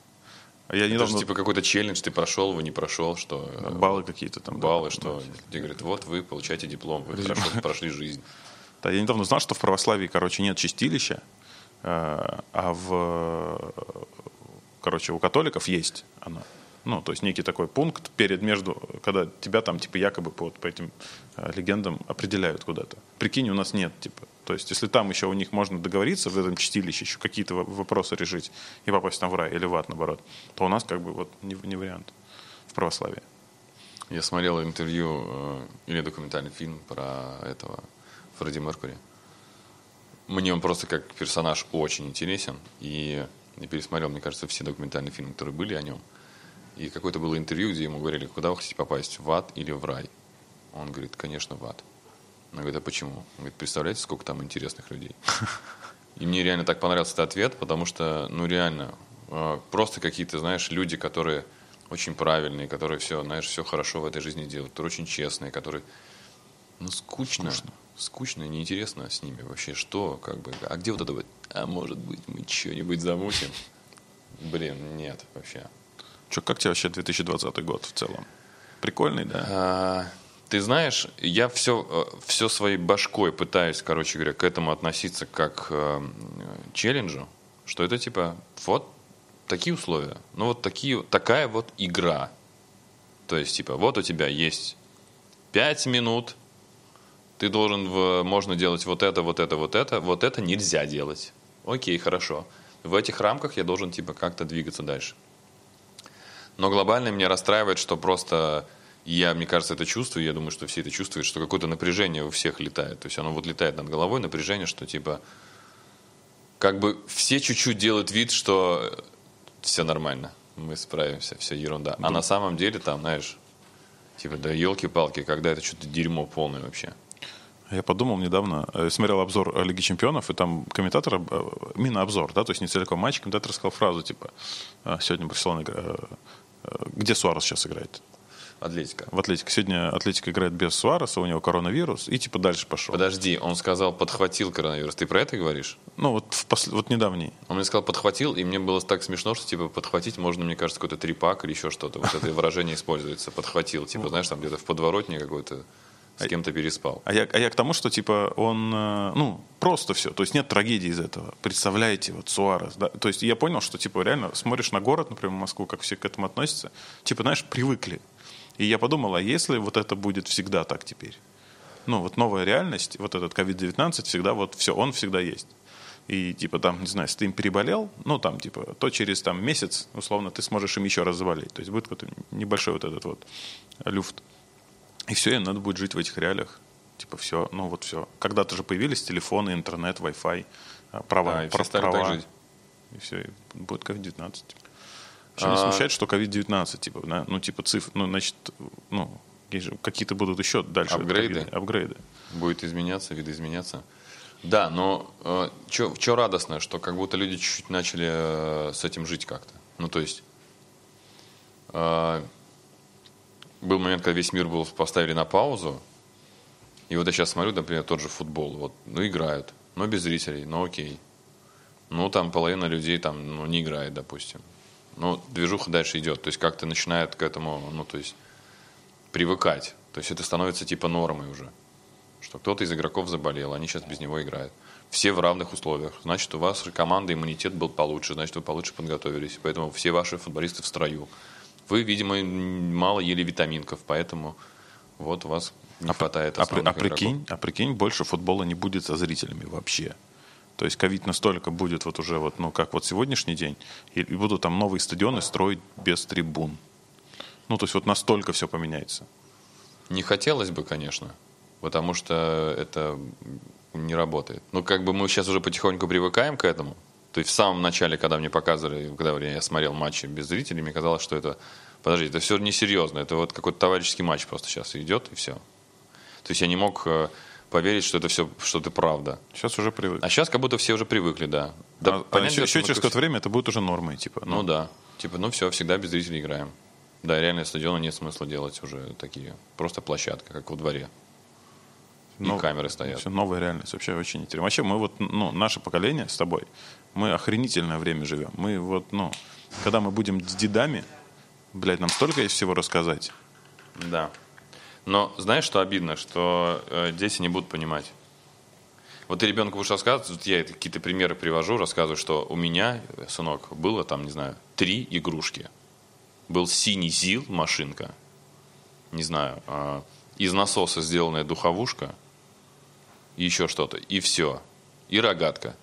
Я Это недавно... же типа какой-то челлендж, ты прошел, вы не прошел, что... э, баллы какие-то там. да. Баллы, что тебе говорят, вот вы получаете диплом, вы хорошо прошли жизнь. Да, я недавно узнал, что в православии, короче, нет чистилища, а в, короче, у католиков есть оно. Ну, то есть некий такой пункт перед между, когда тебя там, типа, якобы по, по этим э, легендам определяют куда-то. Прикинь, у нас нет, типа. То есть, если там еще у них можно договориться в этом чистилище, еще какие-то во- вопросы решить и попасть там в рай или в ад, наоборот, то у нас как бы вот не, не вариант в православии. Я смотрел интервью э, или документальный фильм про этого Фредди Меркури. Мне он просто как персонаж очень интересен. И я пересмотрел, мне кажется, все документальные фильмы, которые были о нем. И какое-то было интервью, где ему говорили, куда вы хотите попасть, в ад или в рай? Он говорит, конечно, в ад. Он говорит, а почему? Он говорит, представляете, сколько там интересных людей? И мне реально так понравился этот ответ, потому что, ну реально, э, просто какие-то, знаешь, люди, которые очень правильные, которые все, знаешь, все хорошо в этой жизни делают, которые очень честные, которые, ну, скучно, скучно, неинтересно с ними вообще, что, как бы, а где вот это вот, а может быть, мы что-нибудь замутим? Блин, нет, вообще. Че, как тебе вообще 2020 год в целом? Прикольный, да? А, Ты знаешь, я все, все своей башкой пытаюсь, короче говоря, к этому относиться как э, челленджу, что это типа вот такие условия, ну вот такие, такая вот игра. То есть типа вот у тебя есть пять минут, ты должен, в, можно делать вот это, вот это, вот это, вот это нельзя делать. Окей, хорошо. В этих рамках я должен типа как-то двигаться дальше. Но глобально меня расстраивает, что просто я, мне кажется, это чувствую, я думаю, что все это чувствуют, что какое-то напряжение у всех летает. То есть оно вот летает над головой, напряжение, что типа как бы все чуть-чуть делают вид, что все нормально, мы справимся, все ерунда. А на самом деле там, знаешь, типа, да елки-палки, когда это что-то дерьмо полное вообще. Я подумал недавно, э, смотрел обзор э, Лиги Чемпионов, и там комментатор, э, именно обзор, да, то есть не целиком матч, комментатор сказал фразу, типа, «А, сегодня Барселона, где Суарес сейчас играет? Атлетика. В Атлетике. Сегодня Атлетика играет без Суареса, у него коронавирус, и типа дальше пошел. Подожди, он сказал, подхватил коронавирус. Ты про это говоришь? Ну, вот, в пос- вот недавний. Он мне сказал, подхватил, и мне было так смешно, что, типа, подхватить можно, мне кажется, какой-то трипак или еще что-то. Вот это выражение используется. Подхватил. Типа, знаешь, там где-то в подворотне какой-то с кем-то переспал. А я, а я к тому, что типа он, э, ну, просто все. То есть нет трагедии из этого. Представляете, вот Суарес, да. То есть я понял, что типа реально смотришь на город, например, Москву, как все к этому относятся, типа, знаешь, привыкли. И я подумал, а если вот это будет всегда так теперь? Ну, вот новая реальность, вот этот COVID-19 всегда вот все, он всегда есть. И типа там, не знаю, если ты им переболел, ну там типа, то через там месяц, условно, ты сможешь им еще раз заболеть. То есть будет какой-то небольшой вот этот вот люфт. И все, им надо будет жить в этих реалиях. Типа все, ну вот все. Когда-то же появились телефоны, интернет, Wi-Fi, а, права, Да, и все стали так права. жить. И все, и будет COVID-19. Типа. Вообще не А- смущает, что COVID-19, типа, да? ну типа цифр, ну значит, ну какие-то будут еще дальше апгрейды. апгрейды. Будет изменяться, видоизменяться. Да, но э, что радостно, что как будто люди чуть-чуть начали э, с этим жить как-то. Ну, то есть, э, был момент, когда весь мир был поставили на паузу, и вот я сейчас смотрю, например, тот же футбол, вот, ну, играют, но без зрителей, ну, окей. Ну, там половина людей там, ну, не играет, допустим. Ну, движуха дальше идет, то есть как-то начинает к этому, ну, то есть, привыкать. То есть это становится типа нормой уже. Что кто-то из игроков заболел, они сейчас без него играют. Все в равных условиях. Значит, у вас команда иммунитет был получше, значит, вы получше подготовились. Поэтому все ваши футболисты в строю. Вы, видимо, мало ели витаминков, поэтому вот у вас не хватает А, при- основных а прикинь, а прикинь, больше футбола не будет со зрителями вообще. То есть ковид настолько будет вот уже вот, ну, как вот сегодняшний день, и, и будут там новые стадионы строить без трибун. Ну, то есть вот настолько все поменяется. Не хотелось бы, конечно, потому что это не работает. Ну, как бы мы сейчас уже потихоньку привыкаем к этому. То есть в самом начале, когда мне показывали, когда я смотрел матчи без зрителей, мне казалось, что это, подожди, это все несерьезно, это вот какой-то товарищеский матч просто сейчас идет, и все. То есть я не мог э, поверить, что это все, что это правда. Сейчас уже привык. А сейчас как будто все уже привыкли, да. Да, А- а понятное еще, еще через ко какое-то время это будет уже нормой, типа. ну да. Типа, ну все, всегда без зрителей играем. Да, реально стадиона нет смысла делать уже такие. Просто площадка, как во дворе. И нов- камеры стоят. Всё, новая реальность. Вообще очень интересно. Вообще мы вот, ну, наше поколение с тобой, мы охренительное время живем. Мы вот, ну, когда мы будем с дедами, блядь, нам столько есть всего рассказать. Да. Но знаешь, что обидно? Что э, дети не будут понимать. Вот ты ребенку будешь рассказывать, вот я какие-то примеры привожу, рассказываю, что у меня, э, сынок, было там, не знаю, три игрушки. Был синий ЗИЛ, машинка, не знаю, а, из насоса сделанная духовушка, и еще что-то, и все. И рогатка.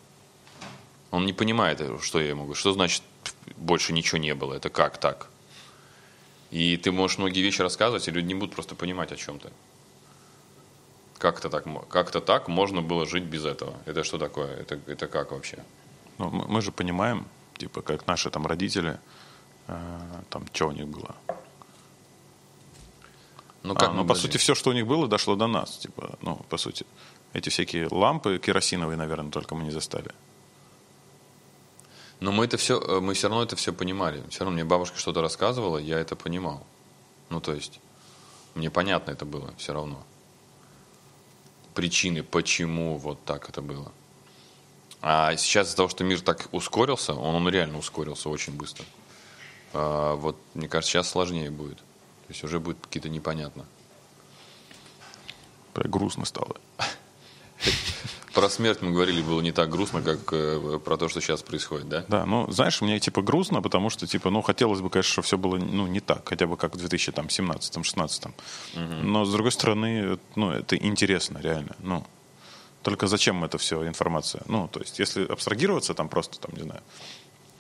Он не понимает, э, что я ему говорю. Что значит больше ничего не было? Это как так? И ты можешь многие вещи рассказывать, и люди не будут просто понимать, о чем ты. Как-то так, как-то так можно было жить без этого. Это что такое? Это, это как вообще? Ну, мы, мы же понимаем, типа, как наши там родители, э, там, что у них было. Ну, А, мы ну, по сути, все, что у них было, дошло до нас. Типа, ну, по сути. Эти всякие лампы керосиновые, наверное, только мы не застали. Но мы это все, э, мы все равно это все понимали. Все равно мне бабушка что-то рассказывала, я это понимал. Ну, то есть, мне понятно это было все равно. Причины, почему вот так это было. А сейчас из-за того, что мир так ускорился, он, он реально ускорился очень быстро. А, вот, мне кажется, сейчас сложнее будет. То есть уже будет какие-то непонятно. Грустно стало. Про смерть мы говорили, было не так грустно, как э, про то, что сейчас происходит, да? Да, ну, знаешь, мне типа грустно, потому что, типа, ну, хотелось бы, конечно, чтобы все было, ну, не так, хотя бы как в 2017-16. Но, с другой стороны, ну, это интересно, реально, ну. Только зачем это все информация? Ну, то есть, если абстрагироваться, там просто, там, не знаю,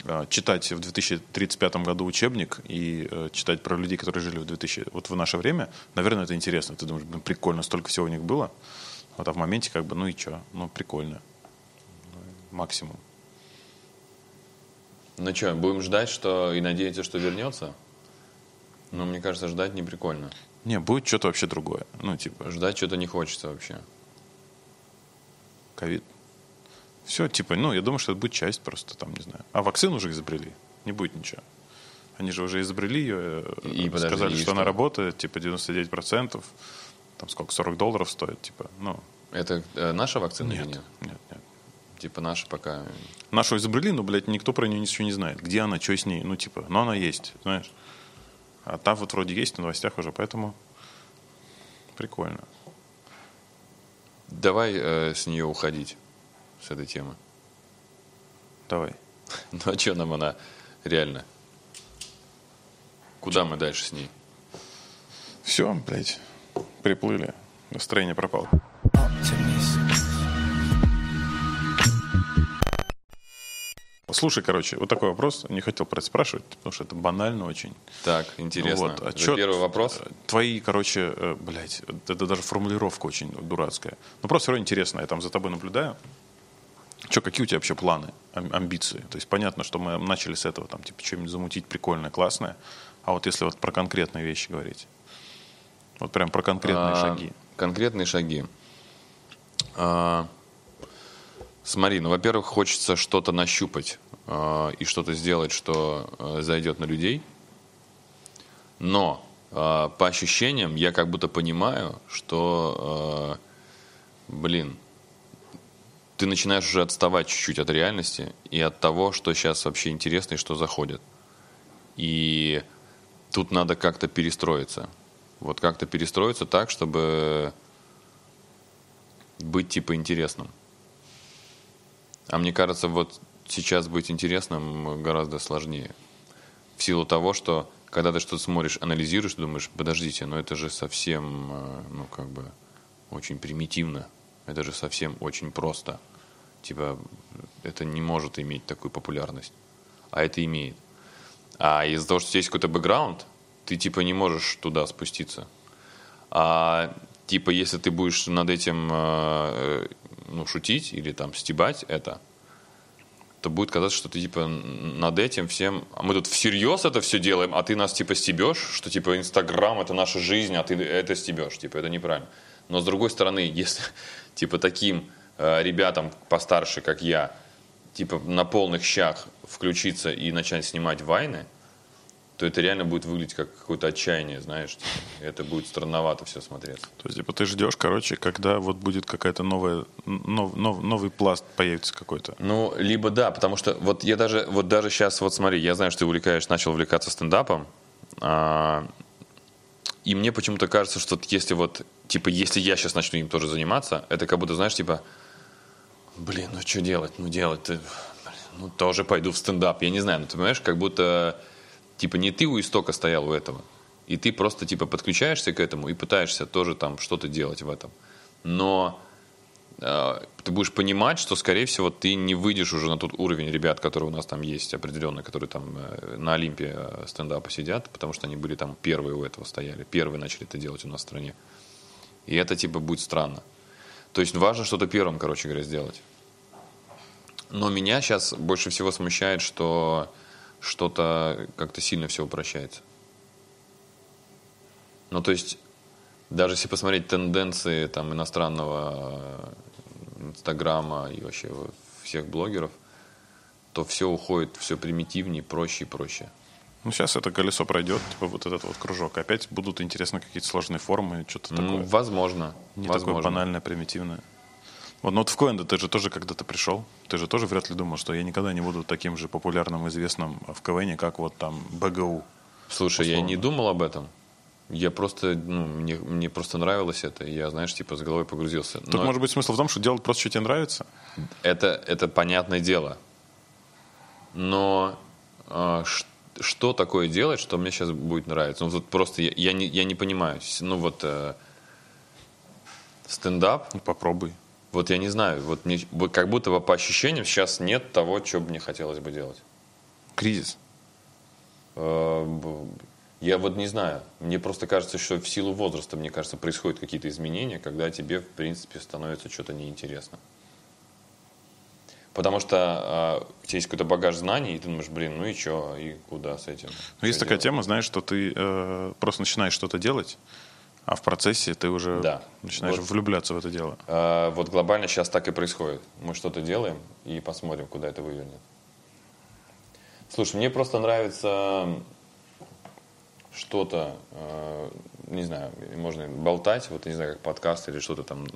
э, читать в 2035 году учебник и э, читать про людей, которые жили в 2000, вот в наше время, наверное, это интересно. Ты думаешь, блин, прикольно, столько всего у них было. Вот, а в моменте как бы, ну и что? Ну, прикольно. Ну, Максимум. Ну что, будем ждать, что и надеяться, что вернется? Ну, мне кажется, ждать не прикольно. Не, будет что-то вообще другое. Ну, типа, Ждать что-то не хочется вообще. ковид. Все, типа, ну, я думаю, что это будет часть просто, там, не знаю. А вакцину уже изобрели. Не будет ничего. Они же уже изобрели ее, э, И, подожди, сказали, и что, что? она работает, типа, 99%. Там сколько, 40 долларов стоит, типа, ну, Это э, наша вакцина нет, или нет? нет, нет. Типа наша пока... Нашу изобрели, но, блядь, никто про нее ничего не знает. Где она, что с ней, ну, типа, но она есть, знаешь. А там вот вроде есть в новостях уже, поэтому прикольно. Давай э, с нее уходить, с этой темы. Давай. Ну а что нам она реально? Куда мы дальше с ней? Все, блядь, приплыли. Настроение пропало. Слушай, короче, вот такой вопрос. Не хотел про это спрашивать, потому что это банально очень. Так, интересно. Вот, а За первый вопрос? Твои, короче, э, блядь, это даже формулировка очень дурацкая. Ну, просто все равно интересно, я там за тобой наблюдаю. Че, какие у тебя вообще планы, ам- амбиции? То есть понятно, что мы начали с этого, там, типа, что-нибудь замутить прикольное, классное. А вот если вот про конкретные вещи говорить. Вот прям про конкретные А, шаги. Конкретные шаги. А, Смотри, ну, во-первых, хочется что-то нащупать а, и что-то сделать, что а, зайдет на людей. Но а, по ощущениям я как будто понимаю, что, а, блин, ты начинаешь уже отставать чуть-чуть от реальности и от того, что сейчас вообще интересно и что заходит. И тут надо как-то перестроиться. Вот как-то перестроиться так, чтобы быть типа интересным. А мне кажется, вот сейчас быть интересным гораздо сложнее. В силу того, что когда ты что-то смотришь, анализируешь, думаешь, подождите, но это же совсем, э, ну, как бы, очень примитивно. Это же совсем очень просто. Типа, это не может иметь такую популярность. А это имеет. А из-за того, что есть какой-то бэкграунд, ты типа не можешь туда спуститься. А типа, если ты будешь над этим э, ну, шутить или там стебать это, то будет казаться, что ты типа над этим всем... А мы тут всерьез это все делаем, а ты нас типа стебешь, что типа Инстаграм это наша жизнь, а ты это стебешь. Типа это неправильно. Но с другой стороны, если типа таким э, ребятам постарше, как я, типа на полных щах включиться и начать снимать вайны, то это реально будет выглядеть как какое-то отчаяние, знаешь. типа. Это будет странновато все смотреться. То есть, типа, ты ждешь, короче, когда вот будет какая-то новая, нов- нов- новый пласт появится какой-то. Ну, либо да, потому что вот я даже, вот даже сейчас, вот смотри, я знаю, что ты увлекаешь, начал увлекаться стендапом, а, и мне почему-то кажется, что если вот, типа, если я сейчас начну им тоже заниматься, это как будто, знаешь, типа, блин, ну что делать, ну делать, ты, блин, ну тоже пойду в стендап, я не знаю, ну ты понимаешь, как будто, типа, не ты у истока стоял у этого, и ты просто, типа, подключаешься к этому и пытаешься тоже там что-то делать в этом. Но э, ты будешь понимать, что, скорее всего, ты не выйдешь уже на тот уровень ребят, которые у нас там есть, определенные, которые там э, на Олимпе э, стендапа сидят, потому что они были там первые у этого стояли, первые начали это делать у нас в стране. И это, типа, будет странно. То есть важно что-то первым, короче говоря, сделать. Но меня сейчас больше всего смущает, что что-то как-то сильно все упрощается. Ну, то есть, даже если посмотреть тенденции там иностранного э, Инстаграма и вообще всех блогеров, то все уходит все примитивнее, проще и проще. Ну, сейчас это колесо пройдет, типа вот этот вот кружок. Опять будут интересны какие-то сложные формы, что-то Ну, такое. возможно. Не такое возможно. банальное, примитивное. Вот, ну вот в Коэнда ты же тоже когда-то пришел. Ты же тоже вряд ли думал, что я никогда не буду таким же популярным, известным в КВН, как вот там БГУ. Слушай, я условно. не думал об этом. Я просто, ну, мне, мне просто нравилось это. Я, знаешь, типа с головой погрузился. Тут Но может быть смысл в том, что делать просто, что тебе нравится. это, это понятное дело. Но а, ш- что такое делать, что мне сейчас будет нравиться? Ну, вот просто я, я, не, я не понимаю. Ну, вот э, стендап, Ну, попробуй. Вот я не знаю, вот мне как будто бы по ощущениям сейчас нет того, что бы мне хотелось бы делать. Кризис. Э, Я вот не знаю. Мне просто кажется, что в силу возраста, мне кажется, происходят какие-то изменения, когда тебе, в принципе, становится что-то неинтересно. Потому что а, у тебя есть какой-то багаж знаний, и ты думаешь, блин, ну и что, и куда с этим? Ну, есть Что такая делать? тема, знаешь, что ты э, просто начинаешь что-то делать, а в процессе ты уже Да. начинаешь Вот. влюбляться в это дело. А, вот глобально сейчас так и происходит. Мы что-то делаем и посмотрим, куда это вывернет. Слушай, мне просто нравится что-то, э, не знаю, можно болтать, вот не знаю, как подкаст или что-то там,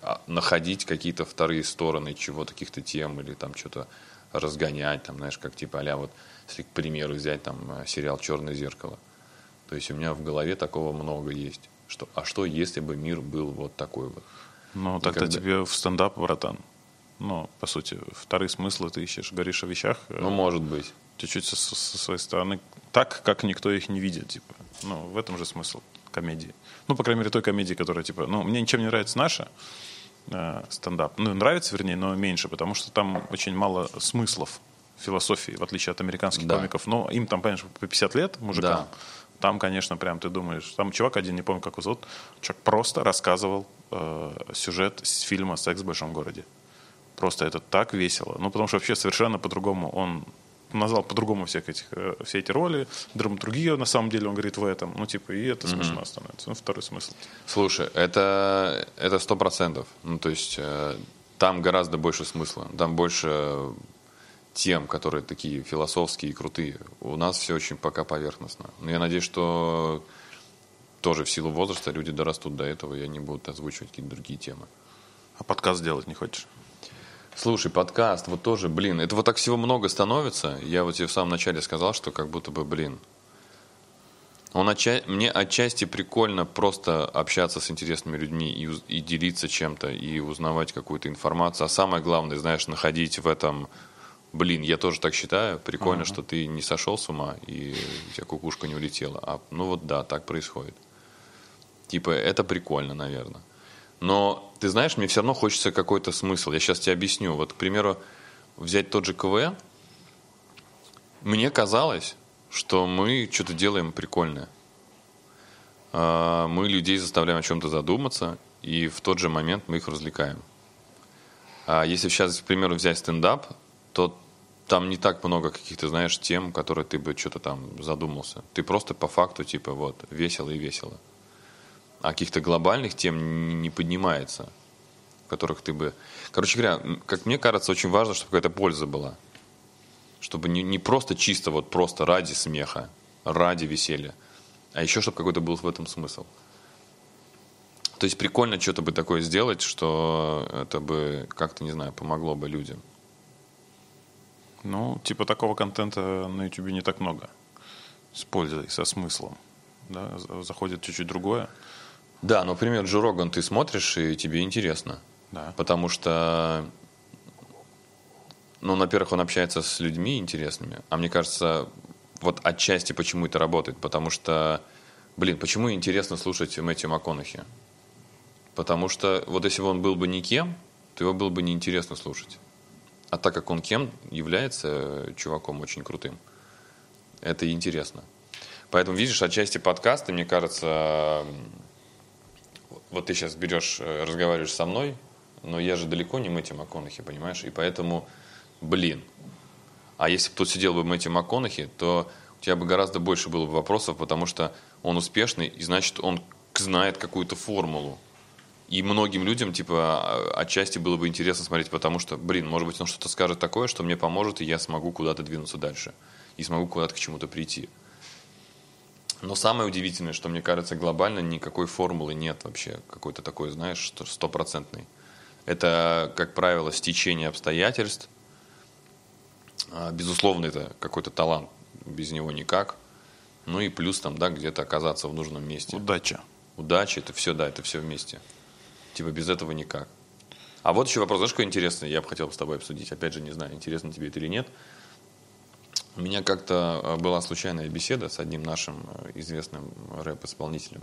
а, находить какие-то вторые стороны чего-то, каких-то тем или там что-то разгонять, там, знаешь, как типа, а вот, если, к примеру, взять там э, сериал «Черное зеркало», то есть у меня в голове такого много есть. Что, а что, если бы мир был вот такой вот? Ну, тогда когда- тебе в стендап, братан. Ну, по сути, вторые смыслы ты ищешь, говоришь о вещах э, Ну, может быть. чуть-чуть со, со- со своей стороны так, как никто их не видит, типа. Ну, в этом же смысл комедии. Ну, по крайней мере, той комедии, которая, типа, ну, мне ничем не нравится наша э, стендап. Ну, нравится, вернее, но меньше, потому что там очень мало смыслов философии, в отличие от американских Да. комиков. Но им там, понимаешь, по 50 лет, мужикам. Да. Там, конечно, прям ты думаешь, там чувак один, не помню, как его зовут, чувак просто рассказывал э, сюжет с фильма «Секс в большом городе». Просто это так весело. Ну, потому что вообще совершенно по-другому он назвал по-другому всех этих, э, все эти роли, драматургия, на самом деле, он говорит в этом. Ну, типа, и это смешно становится. Ну, второй смысл. Слушай, это это сто процентов. Ну, то есть э, там гораздо больше смысла, там больше тем, которые такие философские и крутые. У нас все очень пока поверхностно. Но я надеюсь, что тоже в силу возраста люди дорастут до этого, и они будут озвучивать какие-то другие темы. А подкаст делать не хочешь? Слушай, подкаст, вот тоже, блин, это вот так всего много становится. Я вот тебе в самом начале сказал, что как будто бы, блин, он отча- мне отчасти прикольно просто общаться с интересными людьми и, и делиться чем-то, и узнавать какую-то информацию. А самое главное, знаешь, находить в этом, блин, я тоже так считаю, прикольно, что ты не сошел с ума, и у тебя кукушка не улетела. А, ну вот да, так происходит. Типа, это прикольно, наверное. Но, ты знаешь, мне все равно хочется какой-то смысл. Я сейчас тебе объясню. Вот, к примеру, взять тот же КВН. Мне казалось, что мы что-то делаем прикольное. А, Мы людей заставляем о чем-то задуматься, и в тот же момент мы их развлекаем. А если сейчас, к примеру, взять стендап, то там не так много каких-то, знаешь, тем, которые ты бы что-то там задумался. Ты просто по факту, типа, вот, весело и весело а каких-то глобальных тем не- поднимается, в которых ты бы... Короче говоря, как мне кажется, очень важно, чтобы какая-то польза была. Чтобы не, не просто чисто вот просто ради смеха, ради веселья, а еще чтобы какой-то был в этом смысл. То есть прикольно что-то бы такое сделать, что это бы как-то, не знаю, помогло бы людям. Ну, типа такого контента на YouTube не так много. С пользой, со смыслом. Да, за- заходит чуть-чуть другое. Да, но, например, Джо Роган ты смотришь, и тебе интересно. Да. Потому что, ну, во-первых, он общается с людьми интересными, а мне кажется, вот отчасти почему это работает, потому что, блин, почему интересно слушать Мэтью МакКонахи? Потому что вот если бы он был бы никем, то его было бы неинтересно слушать. А так как он кем является э, чуваком очень крутым, это интересно. Поэтому, видишь, отчасти подкасты, мне кажется, вот ты сейчас берешь, э, разговариваешь со мной, но я же далеко не Мэтью МакКонахи, понимаешь? И поэтому, блин, а если бы тут сидел бы Мэтью МакКонахи, то у тебя бы гораздо больше было бы вопросов, потому что он успешный, и значит, он знает какую-то формулу. И многим людям, типа, а- отчасти было бы интересно смотреть, потому что, блин, может быть, он что-то скажет такое, что мне поможет, и я смогу куда-то двинуться дальше. И смогу куда-то к чему-то прийти. Но самое удивительное, что мне кажется, глобально никакой формулы нет вообще, какой-то такой, знаешь, что стопроцентной. Это, как правило, стечение обстоятельств. А, Безусловно, это какой-то талант, без него никак. Ну и плюс там, да, где-то оказаться в нужном месте. Удача. Удача, это все, да, это все вместе. Типа без этого никак. А вот еще вопрос, знаешь, какой интересный, я бы хотел с тобой обсудить. Опять же, не знаю, интересно тебе это или нет. У меня как-то э, была случайная беседа с одним нашим э, известным рэп-исполнителем,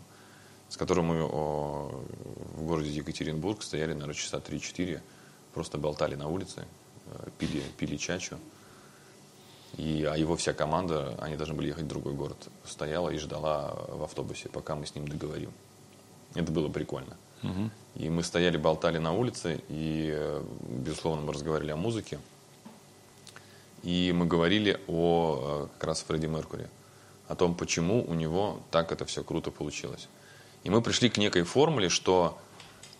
с которым мы в городе Екатеринбург стояли, наверное, часа 3-4, просто болтали на улице, э, пили, пили чачу. И, а его вся команда, они должны были ехать в другой город, стояла и ждала в автобусе, пока мы с ним договорим. Это было прикольно. И мы стояли, болтали на улице, и, э, безусловно, мы разговаривали о музыке. И мы говорили о э, как раз Фредди Меркури, о том, почему у него так это все круто получилось. И мы пришли к некой формуле, что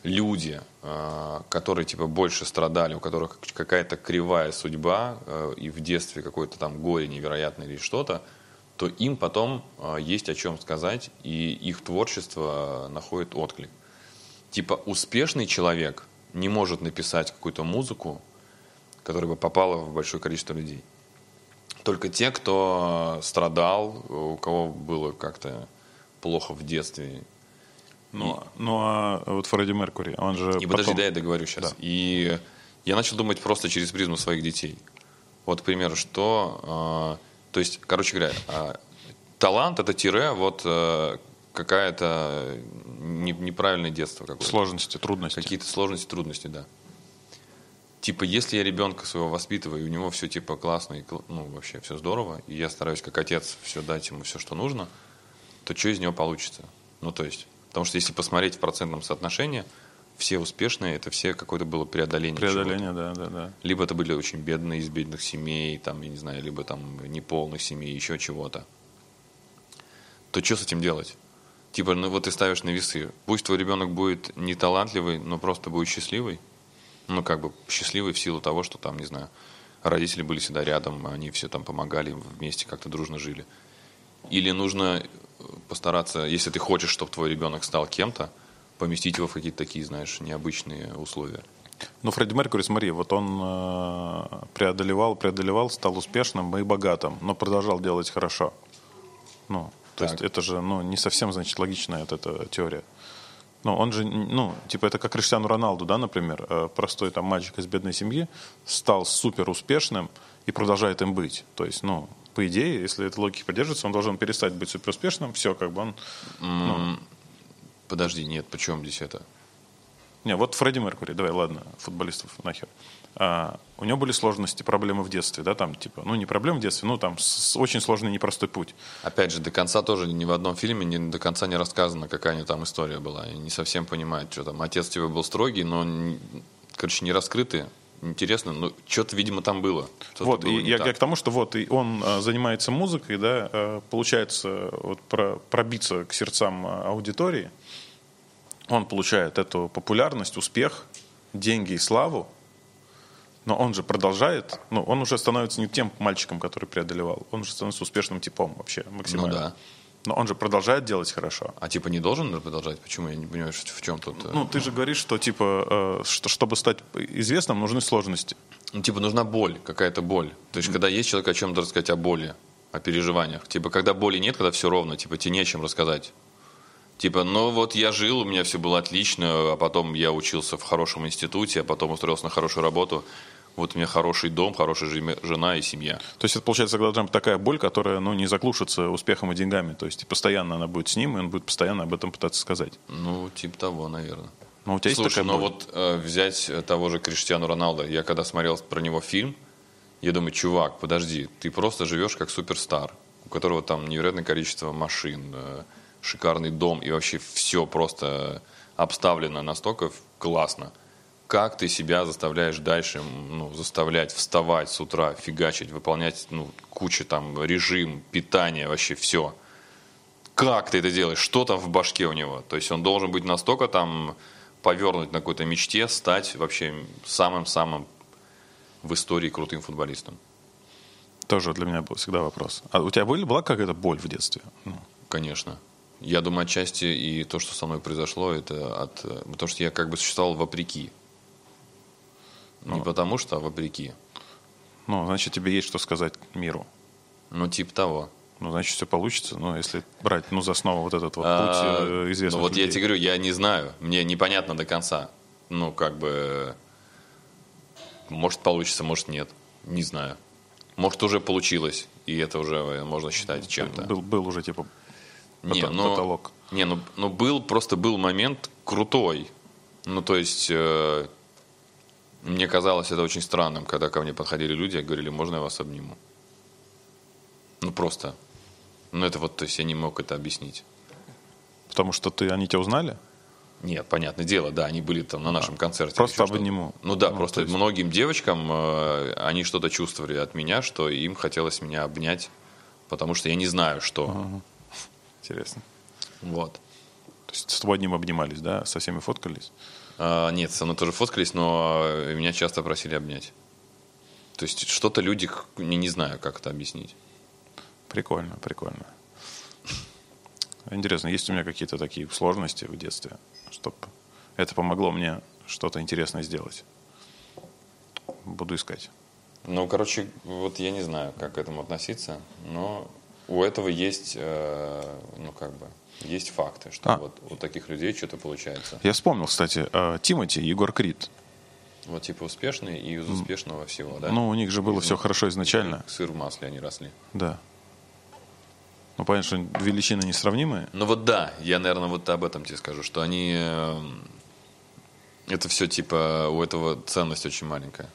люди, э, которые типа больше страдали, у которых какая-то кривая судьба и в детстве какое-то там горе невероятное или что-то, то им потом есть о чем сказать, и их творчество находит отклик. Типа успешный человек не может написать какую-то музыку, которая бы попала в большое количество людей. Только те, кто страдал, у кого было как-то плохо в детстве, Ну, а- ну а вот Фредди Меркури, он же И подожди, потом- да, я договорю сейчас. Да. И я начал думать просто через призму своих детей. Вот, к примеру, что... а, то есть, короче говоря, а, талант — это тире, вот э, какая-то не- неправильное детство какое-то. сложности, трудности. Какие-то сложности, трудности, да. Типа, если я ребенка своего воспитываю, и у него все типа классно, и ну, вообще все здорово, и я стараюсь как отец все дать ему все, что нужно, то что из него получится? Ну, то есть, потому что если посмотреть в процентном соотношении, все успешные, это все какое-то было преодоление. Преодоление, да, да, да. Либо это были очень бедные, из бедных семей, там, я не знаю, либо там неполных семей, еще чего-то. То что с этим делать? Типа, ну вот ты ставишь на весы. Пусть твой ребенок будет не талантливый, но просто будет счастливый. Ну, как бы счастливый в силу того, что там, не знаю, родители были всегда рядом, они все там помогали, вместе как-то дружно жили. Или нужно э, постараться, если ты хочешь, чтобы твой ребенок стал кем-то, поместить его в какие-то такие, знаешь, необычные условия. Ну, Фредди Меркьюри, смотри, вот он э, преодолевал, преодолевал, стал успешным и богатым, но продолжал делать хорошо. Ну, то Так. есть это же, ну, не совсем, значит, логичная вот эта теория. Ну, он же, ну, типа, это как Криштиану Роналду, да, например, э, простой там мальчик из бедной семьи стал супер успешным и продолжает им быть. То есть, ну, по идее, если эта логика поддерживается, он должен перестать быть супер успешным, все, как бы он... Подожди, нет, почем здесь это? Не, вот Фредди Меркури, давай, ладно, футболистов нахер. А, у него были сложности, проблемы в детстве, да, там, типа, ну, не проблемы в детстве, ну, там, с- очень сложный, непростой путь. Опять же, до конца тоже ни в одном фильме не, до конца не рассказано, какая у него там история была. И не совсем понимают, что там. Отец тебе был строгий, но, короче, не раскрытый. Интересно, но что-то, видимо, там было. Вот, было и я, так. я к тому, что вот, и он а, занимается музыкой, да, а, получается вот про- пробиться к сердцам а, аудитории, он получает эту популярность, успех, деньги и славу, но он же продолжает, ну, он уже становится не тем мальчиком, который преодолевал, он уже становится успешным типом вообще максимально. Ну да. Но он же продолжает делать хорошо. А типа не должен продолжать? Почему? Я не понимаю, в чем тут... э, Ну, ты же говоришь, что типа, э, что, чтобы стать известным, нужны сложности. Ну, типа, нужна боль, какая-то боль. То есть, когда есть человек о чем-то рассказать, о боли, о переживаниях. Типа, когда боли нет, когда все ровно, типа, тебе не о чем рассказать. Типа, ну вот я жил, у меня все было отлично, а потом я учился в хорошем институте, а потом устроился на хорошую работу. Вот у меня хороший дом, хорошая жена и семья. То есть это получается должна быть такая боль, которая ну, не заглушится успехом и деньгами. То есть постоянно она будет с ним, и он будет постоянно об этом пытаться сказать. Ну, типа того, наверное. Но у тебя есть Слушай, такая ну боль? вот э, взять э, того же Криштиану Роналда, я когда смотрел про него фильм, я думаю, чувак, подожди, ты просто живешь как суперстар, у которого там невероятное количество машин, э, шикарный дом и вообще все просто обставлено настолько классно. Как ты себя заставляешь дальше, ну, заставлять вставать с утра, фигачить, выполнять, ну, кучу там режим, питание, вообще все как ты это делаешь, что там в башке у него. То есть он должен быть настолько там повернуть на какой-то мечте, стать вообще самым-самым в истории крутым футболистом. Тоже для меня был всегда вопрос. А у тебя были, была какая-то боль в детстве? Ну, Конечно. Я думаю, отчасти и то, что со мной произошло, это от... э, Потому что я как бы существовал вопреки. Не потому что, а вопреки. ну, значит, тебе есть что сказать миру. Ну, типа того. Ну, значит, все получится. Ну, если брать, ну, за основу вот этот вот путь А, э, известных Ну вот я людей. тебе говорю, я не знаю. Мне непонятно до конца. Ну, как бы... Может, получится, может, нет. Не знаю. Может, уже получилось, и это уже э, можно считать чем-то. Был, был уже, типа, Не, ну, потолок. Не, ну, ну был, просто был момент крутой. Ну, то есть, э, мне казалось это очень странным, когда ко мне подходили люди и говорили, можно я вас обниму? Ну, просто. Ну, это вот, то есть, я не мог это объяснить. Потому что ты, они тебя узнали? Нет, понятное дело, да, они были там на нашем концерте. Просто обниму. Ну да, Ну, просто то есть- многим девочкам э, они что-то чувствовали от меня, что им хотелось меня обнять, потому что я не знаю, что. Интересно. Вот. То есть с тобой одним обнимались, да? Со всеми фоткались? А, нет, со мной тоже фоткались, но э, меня часто просили обнять. То есть что-то люди, не, не знаю, как это объяснить. Прикольно, прикольно. Интересно, есть у меня какие-то такие сложности в детстве, чтобы это помогло мне что-то интересное сделать? Буду искать. Ну, короче, вот я не знаю, как к этому относиться, но у этого есть, э, ну как бы, есть факты, что А. вот у таких людей что-то получается. Я вспомнил, кстати, э, Тимати, Егор Крид. Вот типа успешный и из успешного всего, да? Ну, у них же было Из- все хорошо изначально. Сыр в масле они росли. Да. Ну, понятно, что величины несравнимые. Ну вот да, я, наверное, вот об этом тебе скажу, что они... э, Это все типа, у этого ценность очень маленькая.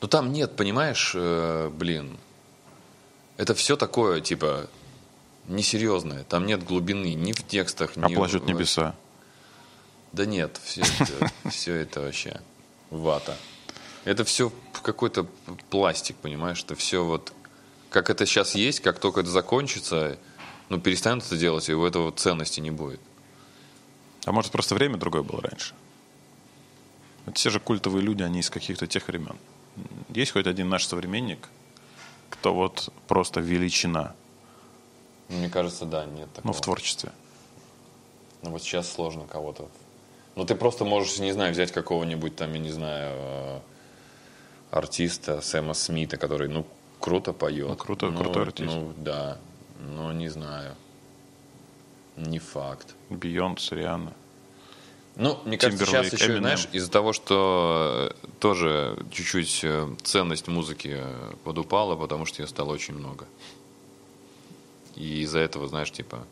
Но там нет, понимаешь, э, блин, это все такое, типа, несерьезное. Там нет глубины ни в текстах, ни А плачут в- небеса. Да нет, все это, все это вообще вата. Это все какой-то пластик, понимаешь? Это все вот как это сейчас есть, как только это закончится, ну, перестанут это делать, и у этого ценности не будет. А может, просто время другое было раньше? Это все же культовые люди, они из каких-то тех времен. Есть хоть один наш современник, кто вот просто величина, Мне кажется, да, нет такого. ну, в творчестве. Ну, вот сейчас сложно кого-то. Ну, ты просто можешь, не знаю, взять какого-нибудь там, я не знаю, э, артиста Сэма Смита, который, ну, круто поет. Ну, круто- крутой артист. Ну, да. Но не знаю. Не факт. Бейонс, Рианна. Ну, мне кажется, Timberlake, сейчас еще, Eminem. знаешь, из-за того, что э, тоже чуть-чуть э, ценность музыки подупала, потому что ее стало очень много. И из-за этого, знаешь, типа,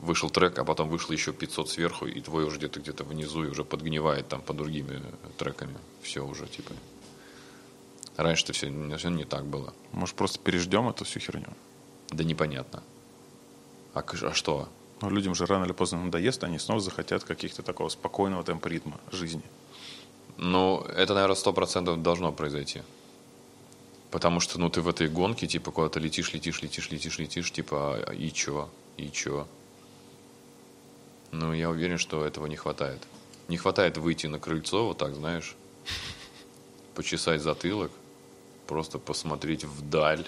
вышел трек, а потом вышло еще 500 сверху, и твой уже где-то где-то внизу и уже подгнивает там под другими э, треками. Все уже, типа. Раньше-то все, все не так было. Может, просто переждем эту всю херню? Да непонятно. А, а что? Но людям же рано или поздно надоест, они снова захотят каких-то такого спокойного темпа ритма жизни. Ну, это, наверное, сто процентов должно произойти. Потому что, ну, ты в этой гонке, типа, куда-то летишь, летишь, летишь, летишь, летишь, типа, а и чё, и чё. Ну, я уверен, что этого не хватает. Не хватает выйти на крыльцо, вот так, знаешь, почесать затылок, просто посмотреть вдаль.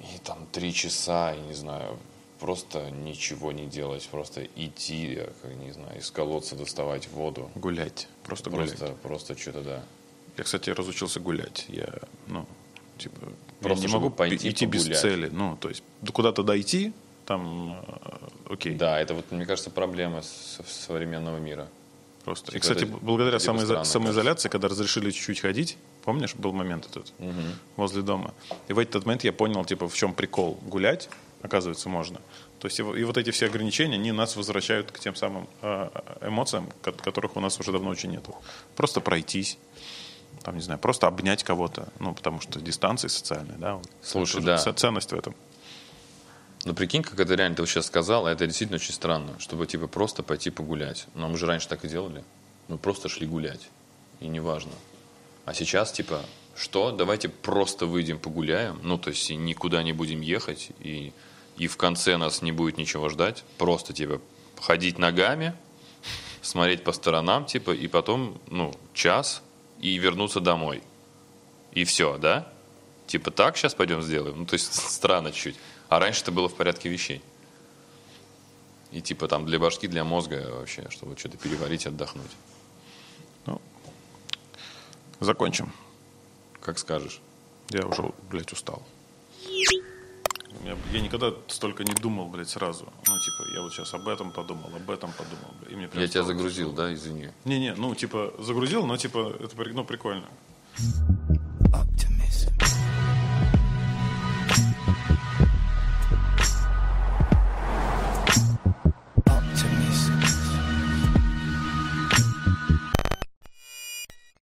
И там три часа, я не знаю, просто ничего не делать, просто идти, я не знаю, из колодца доставать воду. Гулять. Просто гулять. Просто, просто что-то, да. Я, кстати, разучился гулять. Я, ну, типа, Просто я не могу пойти идти без погулять. цели. Ну, то есть куда-то дойти, там, э, окей. Да, это вот, мне кажется, проблема с- современного мира. Просто. И, Типа кстати, благодаря самоизо- странно, самоизоляции, когда разрешили чуть-чуть ходить, помнишь, был момент этот возле дома. И в этот момент я понял, типа, в чем прикол гулять, оказывается, можно. То есть и, во- и вот эти все ограничения, они нас возвращают к тем самым э, эмоциям, ко- которых у нас уже давно очень нету. Просто пройтись, там, не знаю, просто обнять кого-то, ну, потому что дистанции социальные, да. Слушай, да. Ценность в этом. Но прикинь, как это реально ты вот сейчас сказал, а это действительно очень странно, чтобы типа просто пойти погулять. Но мы же раньше так и делали. Мы просто шли гулять. И неважно. А сейчас типа, что? Давайте просто выйдем погуляем. Ну, то есть никуда не будем ехать. И, и в конце нас не будет ничего ждать. Просто типа ходить ногами, смотреть по сторонам, типа, и потом, ну, час и вернуться домой. И все, да? Типа так сейчас пойдем сделаем? Ну, то есть странно чуть. А раньше это было в порядке вещей. И типа там для башки, для мозга вообще, чтобы что-то переварить отдохнуть. Ну, закончим. Как скажешь. Я уже, блядь, устал. Я, я никогда столько не думал, блядь, сразу. Ну, типа, я вот сейчас об этом подумал, об этом подумал. Блядь, и мне я тебя загрузил, да, извини? Не-не, ну, типа, загрузил, но, типа, это ну, прикольно. Optimism.